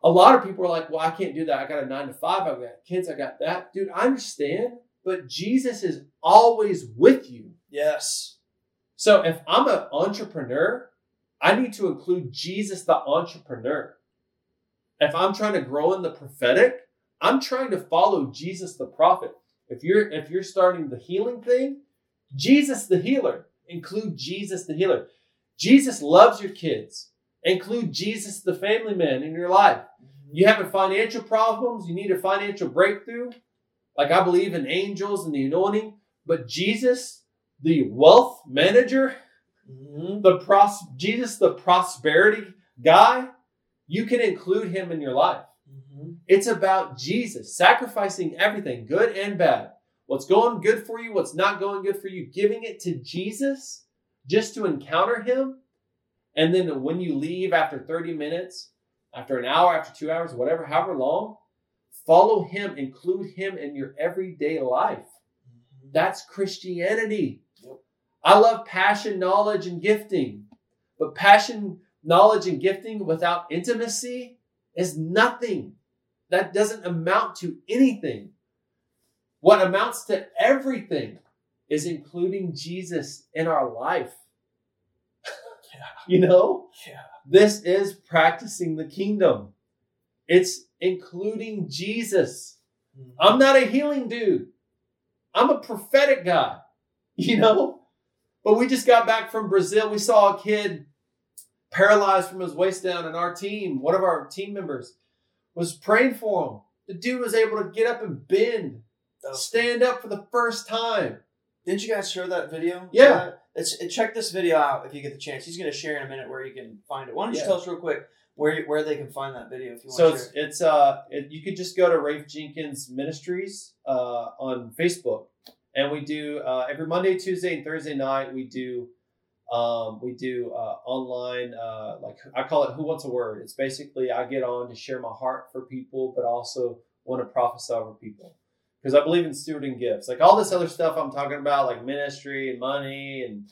Speaker 2: a lot of people are like, well, I can't do that. I got a nine to five. I've got kids. I got that. Dude, I understand, but Jesus is always with you.
Speaker 1: Yes.
Speaker 2: So if I'm an entrepreneur, I need to include Jesus the entrepreneur. If I'm trying to grow in the prophetic, I'm trying to follow Jesus the prophet. If you're if you're starting the healing thing, Jesus the healer. Include Jesus the healer. Jesus loves your kids. Include Jesus the family man in your life. You having financial problems, you need a financial breakthrough. Like I believe in angels and the anointing, but Jesus, the wealth manager,
Speaker 1: Mhm.
Speaker 2: the pros Jesus, the prosperity guy, you can include him in your life.
Speaker 1: Mhm.
Speaker 2: It's about Jesus sacrificing everything, good and bad. What's going good for you, what's not going good for you, giving it to Jesus just to encounter him. And then when you leave after 30 minutes, after an hour, after two hours, whatever, however long, follow him, include him in your everyday life.
Speaker 1: Mhm.
Speaker 2: That's Christianity. I love passion, knowledge, and gifting. But passion, knowledge, and gifting without intimacy is nothing. That doesn't amount to anything. What amounts to everything is including Jesus in our life. You know?
Speaker 1: Yeah.
Speaker 2: This is practicing the kingdom. It's including Jesus.
Speaker 1: Mhm.
Speaker 2: I'm not a healing dude. I'm a prophetic guy, you know? But we just got back from Brazil. We saw a kid paralyzed from his waist down, and our team, one of our team members, was praying for him. The dude was able to get up and bend, stand up for the first time.
Speaker 1: Didn't you guys share that video?
Speaker 2: Yeah.
Speaker 1: Let's uh, check this video out if you get the chance. He's going to share in a minute where you can find it. Why don't you
Speaker 2: Yeah.
Speaker 1: tell us real quick where where they can find that video if you want
Speaker 2: So
Speaker 1: to
Speaker 2: it's it's uh it, you could just go to Raefe Jenkins Ministries uh on Facebook, and we do uh, every Monday, Tuesday, and Thursday night we do um we do uh, online uh like I call it Who Wants a Word. It's basically I get on to share my heart for people, but also want to prophesy over people because I believe in stewarding gifts. Like all this other stuff I'm talking about, like ministry and money and.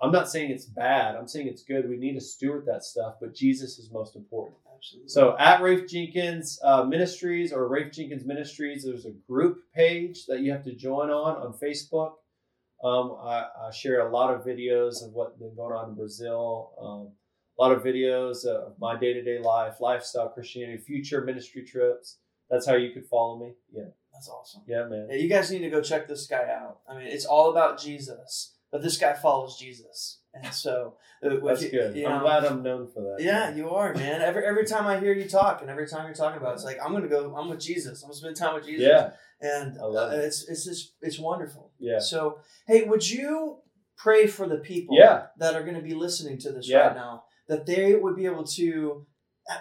Speaker 2: I'm not saying it's bad. I'm saying it's good. We need to steward that stuff, but Jesus is most important.
Speaker 1: Absolutely.
Speaker 2: So at Raefe Jenkins uh, Ministries or Raefe Jenkins Ministries, there's a group page that you have to join on on Facebook. Um, I, I share a lot of videos of what's been going on in Brazil. Um, a lot of videos of my day to day life, lifestyle, Christianity, future ministry trips. That's how you could follow me. Yeah,
Speaker 1: That's awesome.
Speaker 2: yeah, man.
Speaker 1: Yeah, you guys need to go check this guy out. I mean, it's all about Jesus, but this guy follows Jesus, and so uh,
Speaker 2: That's
Speaker 1: you-
Speaker 2: good.
Speaker 1: you
Speaker 2: I'm glad I'm known for that.
Speaker 1: Yeah, you are, man. Every every time I hear you talk, and every time you're talking about, it, it's like I'm gonna go. I'm with Jesus. I'm gonna spend time with Jesus.
Speaker 2: yeah,
Speaker 1: and uh,
Speaker 2: it.
Speaker 1: it's it's just it's wonderful.
Speaker 2: yeah,
Speaker 1: So, hey, would you pray for the people
Speaker 2: yeah.
Speaker 1: that are going to be listening to this
Speaker 2: Yeah.
Speaker 1: right now that they would be able to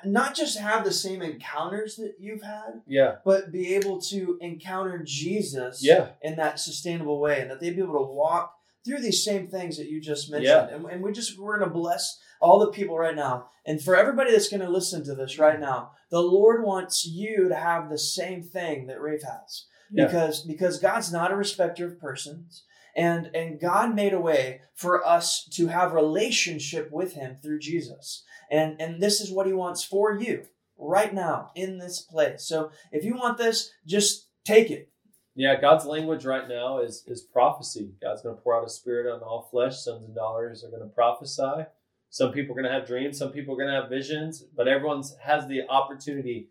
Speaker 1: not just have the same encounters that you've had,
Speaker 2: Yeah.
Speaker 1: but be able to encounter Jesus
Speaker 2: Yeah.
Speaker 1: in that sustainable way and that they'd be able to walk through these same things that you just mentioned. And, and we just we're gonna bless all the people right now. And for everybody that's gonna listen to this right now, the Lord wants you to have the same thing that Raefe has.
Speaker 2: Yeah.
Speaker 1: Because because God's not a respecter of persons. And and God made a way for us to have relationship with him through Jesus. And and this is what he wants for you right now in this place. So if you want this, just take it.
Speaker 2: Yeah, God's language right now is is prophecy. God's going to pour out His Spirit on all flesh. Sons and daughters are going to prophesy. Some people are going to have dreams. Some people are going to have visions. But everyone has the opportunity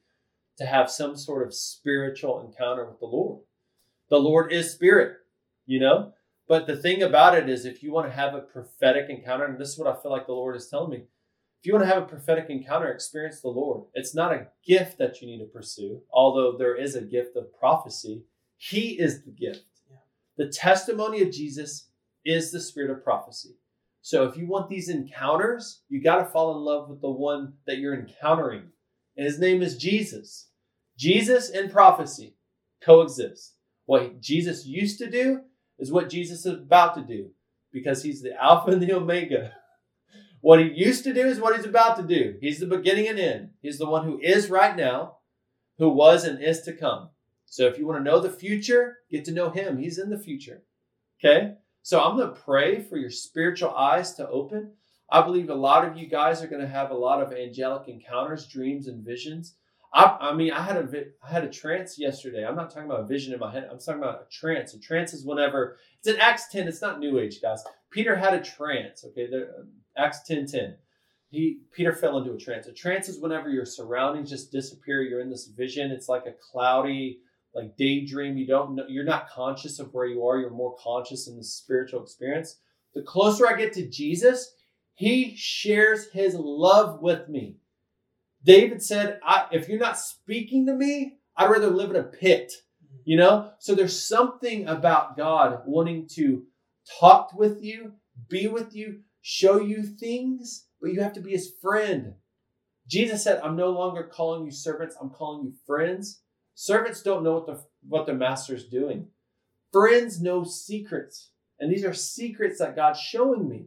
Speaker 2: to have some sort of spiritual encounter with the Lord. The Lord is Spirit, you know. But the thing about it is, if you want to have a prophetic encounter, and this is what I feel like the Lord is telling me, if you want to have a prophetic encounter, experience the Lord. It's not a gift that you need to pursue, although there is a gift of prophecy. He is the gift. The testimony of Jesus is the spirit of prophecy. So if you want these encounters, you got to fall in love with the one that you're encountering. And his name is Jesus. Jesus and prophecy coexist. What Jesus used to do is what Jesus is about to do because he's the Alpha and the Omega. What he used to do is what he's about to do. He's the beginning and end. He's the one who is right now, who was and is to come. So if you want to know the future, get to know him. He's in the future. Okay? So I'm going to pray for your spiritual eyes to open. I believe a lot of you guys are going to have a lot of angelic encounters, dreams, and visions. I, I mean, I had a I had a trance yesterday. I'm not talking about a vision in my head. I'm talking about a trance. A trance is whenever it's in Acts 10. It's not New Age, guys. Peter had a trance. Okay, there, uh, Acts 10 10. He Peter fell into a trance. A trance is whenever your surroundings just disappear. You're in this vision. It's like a cloudy, like daydream. You don't know. You're not conscious of where you are. You're more conscious in the spiritual experience. The closer I get to Jesus, He shares His love with me. David said, "If you're not speaking to me, I'd rather live in a pit." You know. So there's something about God wanting to talk with you, be with you, show you things, but you have to be his friend. Jesus said, I'm no longer calling you servants, I'm calling you friends. Servants don't know what the what their master's doing. Friends know secrets. And these are secrets that God's showing me.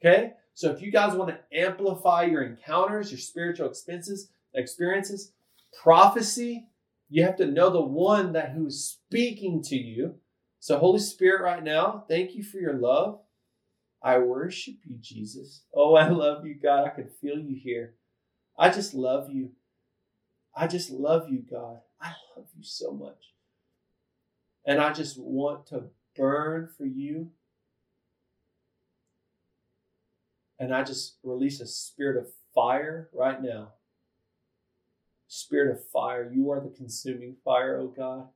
Speaker 2: Okay? So if you guys want to amplify your encounters, your spiritual expenses, experiences, prophecy, you have to know the one that who's speaking to you. So Holy Spirit right now, thank you for your love. I worship you, Jesus. Oh, I love you, God. I can feel you here. I just love you. I just love you, God. I love you so much. And I just want to burn for you. And I just release a spirit of fire right now. Spirit of fire. You are the consuming fire, oh God.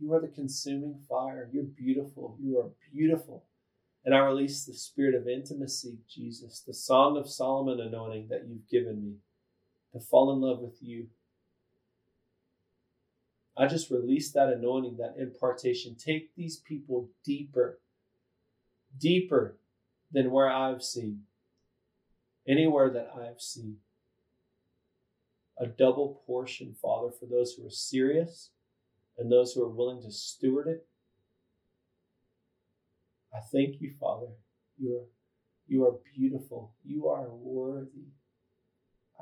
Speaker 2: You are the consuming fire. You're beautiful. You are beautiful. And I release the spirit of intimacy, Jesus, the Song of Solomon anointing that you've given me to fall in love with you. I just release that anointing, that impartation. Take these people deeper, deeper than where I've seen, anywhere that I've seen. A double portion, Father, for those who are serious and those who are willing to steward it. I thank you, Father. You are, you are beautiful. You are worthy.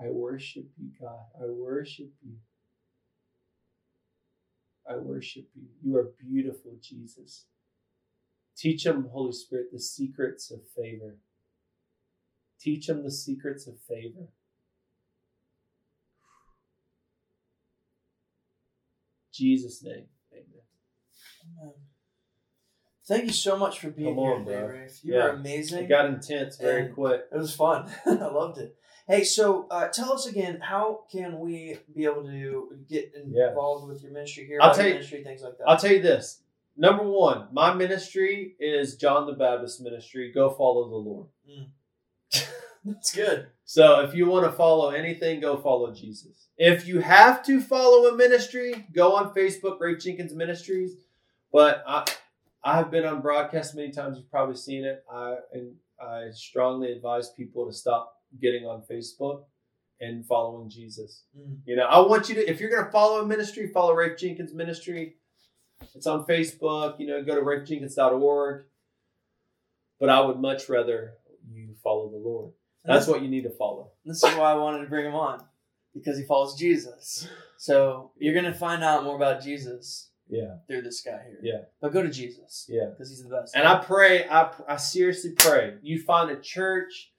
Speaker 2: I worship you, God. I worship you. I worship you. You are beautiful, Jesus. Teach them, Holy Spirit, the secrets of favor. Teach them the secrets of favor. Jesus' name. Amen.
Speaker 1: Amen. Thank you so much for being
Speaker 2: Come
Speaker 1: here
Speaker 2: on,
Speaker 1: today,
Speaker 2: bro.
Speaker 1: Raefe. You
Speaker 2: Yeah.
Speaker 1: are amazing.
Speaker 2: It got intense very
Speaker 1: And-
Speaker 2: quick.
Speaker 1: It was fun. I loved it. Hey, so uh, tell us again, how can we be able to get
Speaker 2: Yeah.
Speaker 1: involved with your ministry here?
Speaker 2: I'll tell you-
Speaker 1: ministry, things like that.
Speaker 2: I'll tell you this. Number one, my ministry is John the Baptist ministry. Go follow the Lord.
Speaker 1: That's good.
Speaker 2: So if you want to follow anything, go follow Jesus. If you have to follow a ministry, go on Facebook, Raefe Jenkins Ministries. But I, I have been on broadcast many times. You've probably seen it. I and I strongly advise people to stop getting on Facebook and following Jesus.
Speaker 1: Mm.
Speaker 2: You know, I want you to, if you're going to follow a ministry, follow Raefe Jenkins Ministry. It's on Facebook. You know, go to raefejenkins.org. But I would much rather you follow the Lord. That's what you need to follow.
Speaker 1: This is why I wanted to bring him on because he follows Jesus. So you're gonna find out more about Jesus
Speaker 2: Yeah.
Speaker 1: through this guy here.
Speaker 2: Yeah.
Speaker 1: But go to Jesus
Speaker 2: Yeah.
Speaker 1: because he's the best.
Speaker 2: And I pray, I, I seriously pray, you find a church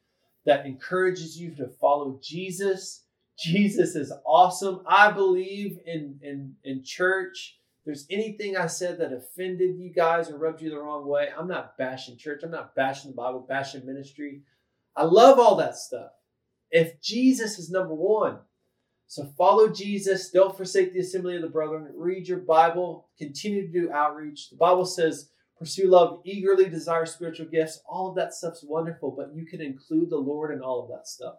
Speaker 2: that encourages you to follow Jesus. Jesus is awesome. I believe in, in, in church. If there's anything I said that offended you guys or rubbed you the wrong way, I'm not bashing church. I'm not bashing the Bible, bashing ministry. I love all that stuff. If Jesus is number one, so follow Jesus. Don't forsake the assembly of the brethren. Read your Bible. Continue to do outreach. The Bible says pursue love, eagerly desire spiritual gifts. All of that stuff's wonderful, but you can include the Lord in all of that stuff.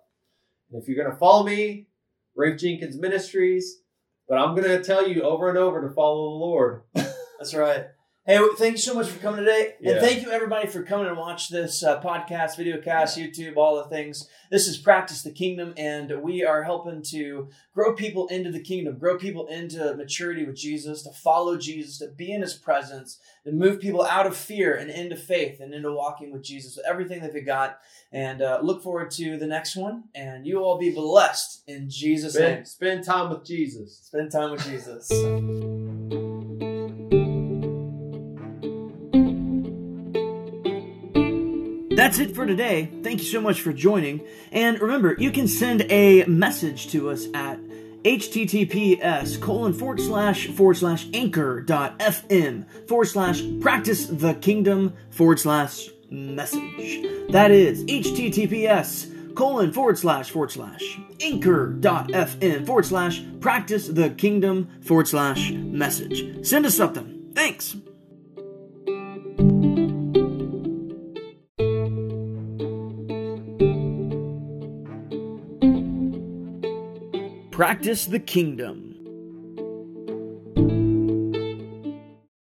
Speaker 2: And if you're going to follow me, Raefe Jenkins Ministries, but I'm going to tell you over and over to follow the Lord.
Speaker 1: That's right. Hey, thank you so much for coming today. And thank you, everybody, for coming and watch this uh, podcast, video cast, YouTube, all the things. This is Practice the Kingdom, and we are helping to grow people into the kingdom, grow people into maturity with Jesus, to follow Jesus, to be in his presence, to move people out of fear and into faith and into walking with Jesus, with everything that they got. And uh, look forward to the next one. And you all be blessed in Jesus' name.
Speaker 2: Spend, spend time with Jesus.
Speaker 1: Spend time with Jesus. That's it for today. Thank you so much for joining. And remember, you can send a message to us at https colon forward slash forward slash anchor dot fm forward slash practice the kingdom forward slash message. That is https colon forward slash forward slash anchor dot fm forward slash practice the kingdom forward slash message. Send us something. Thanks. Practice the kingdom.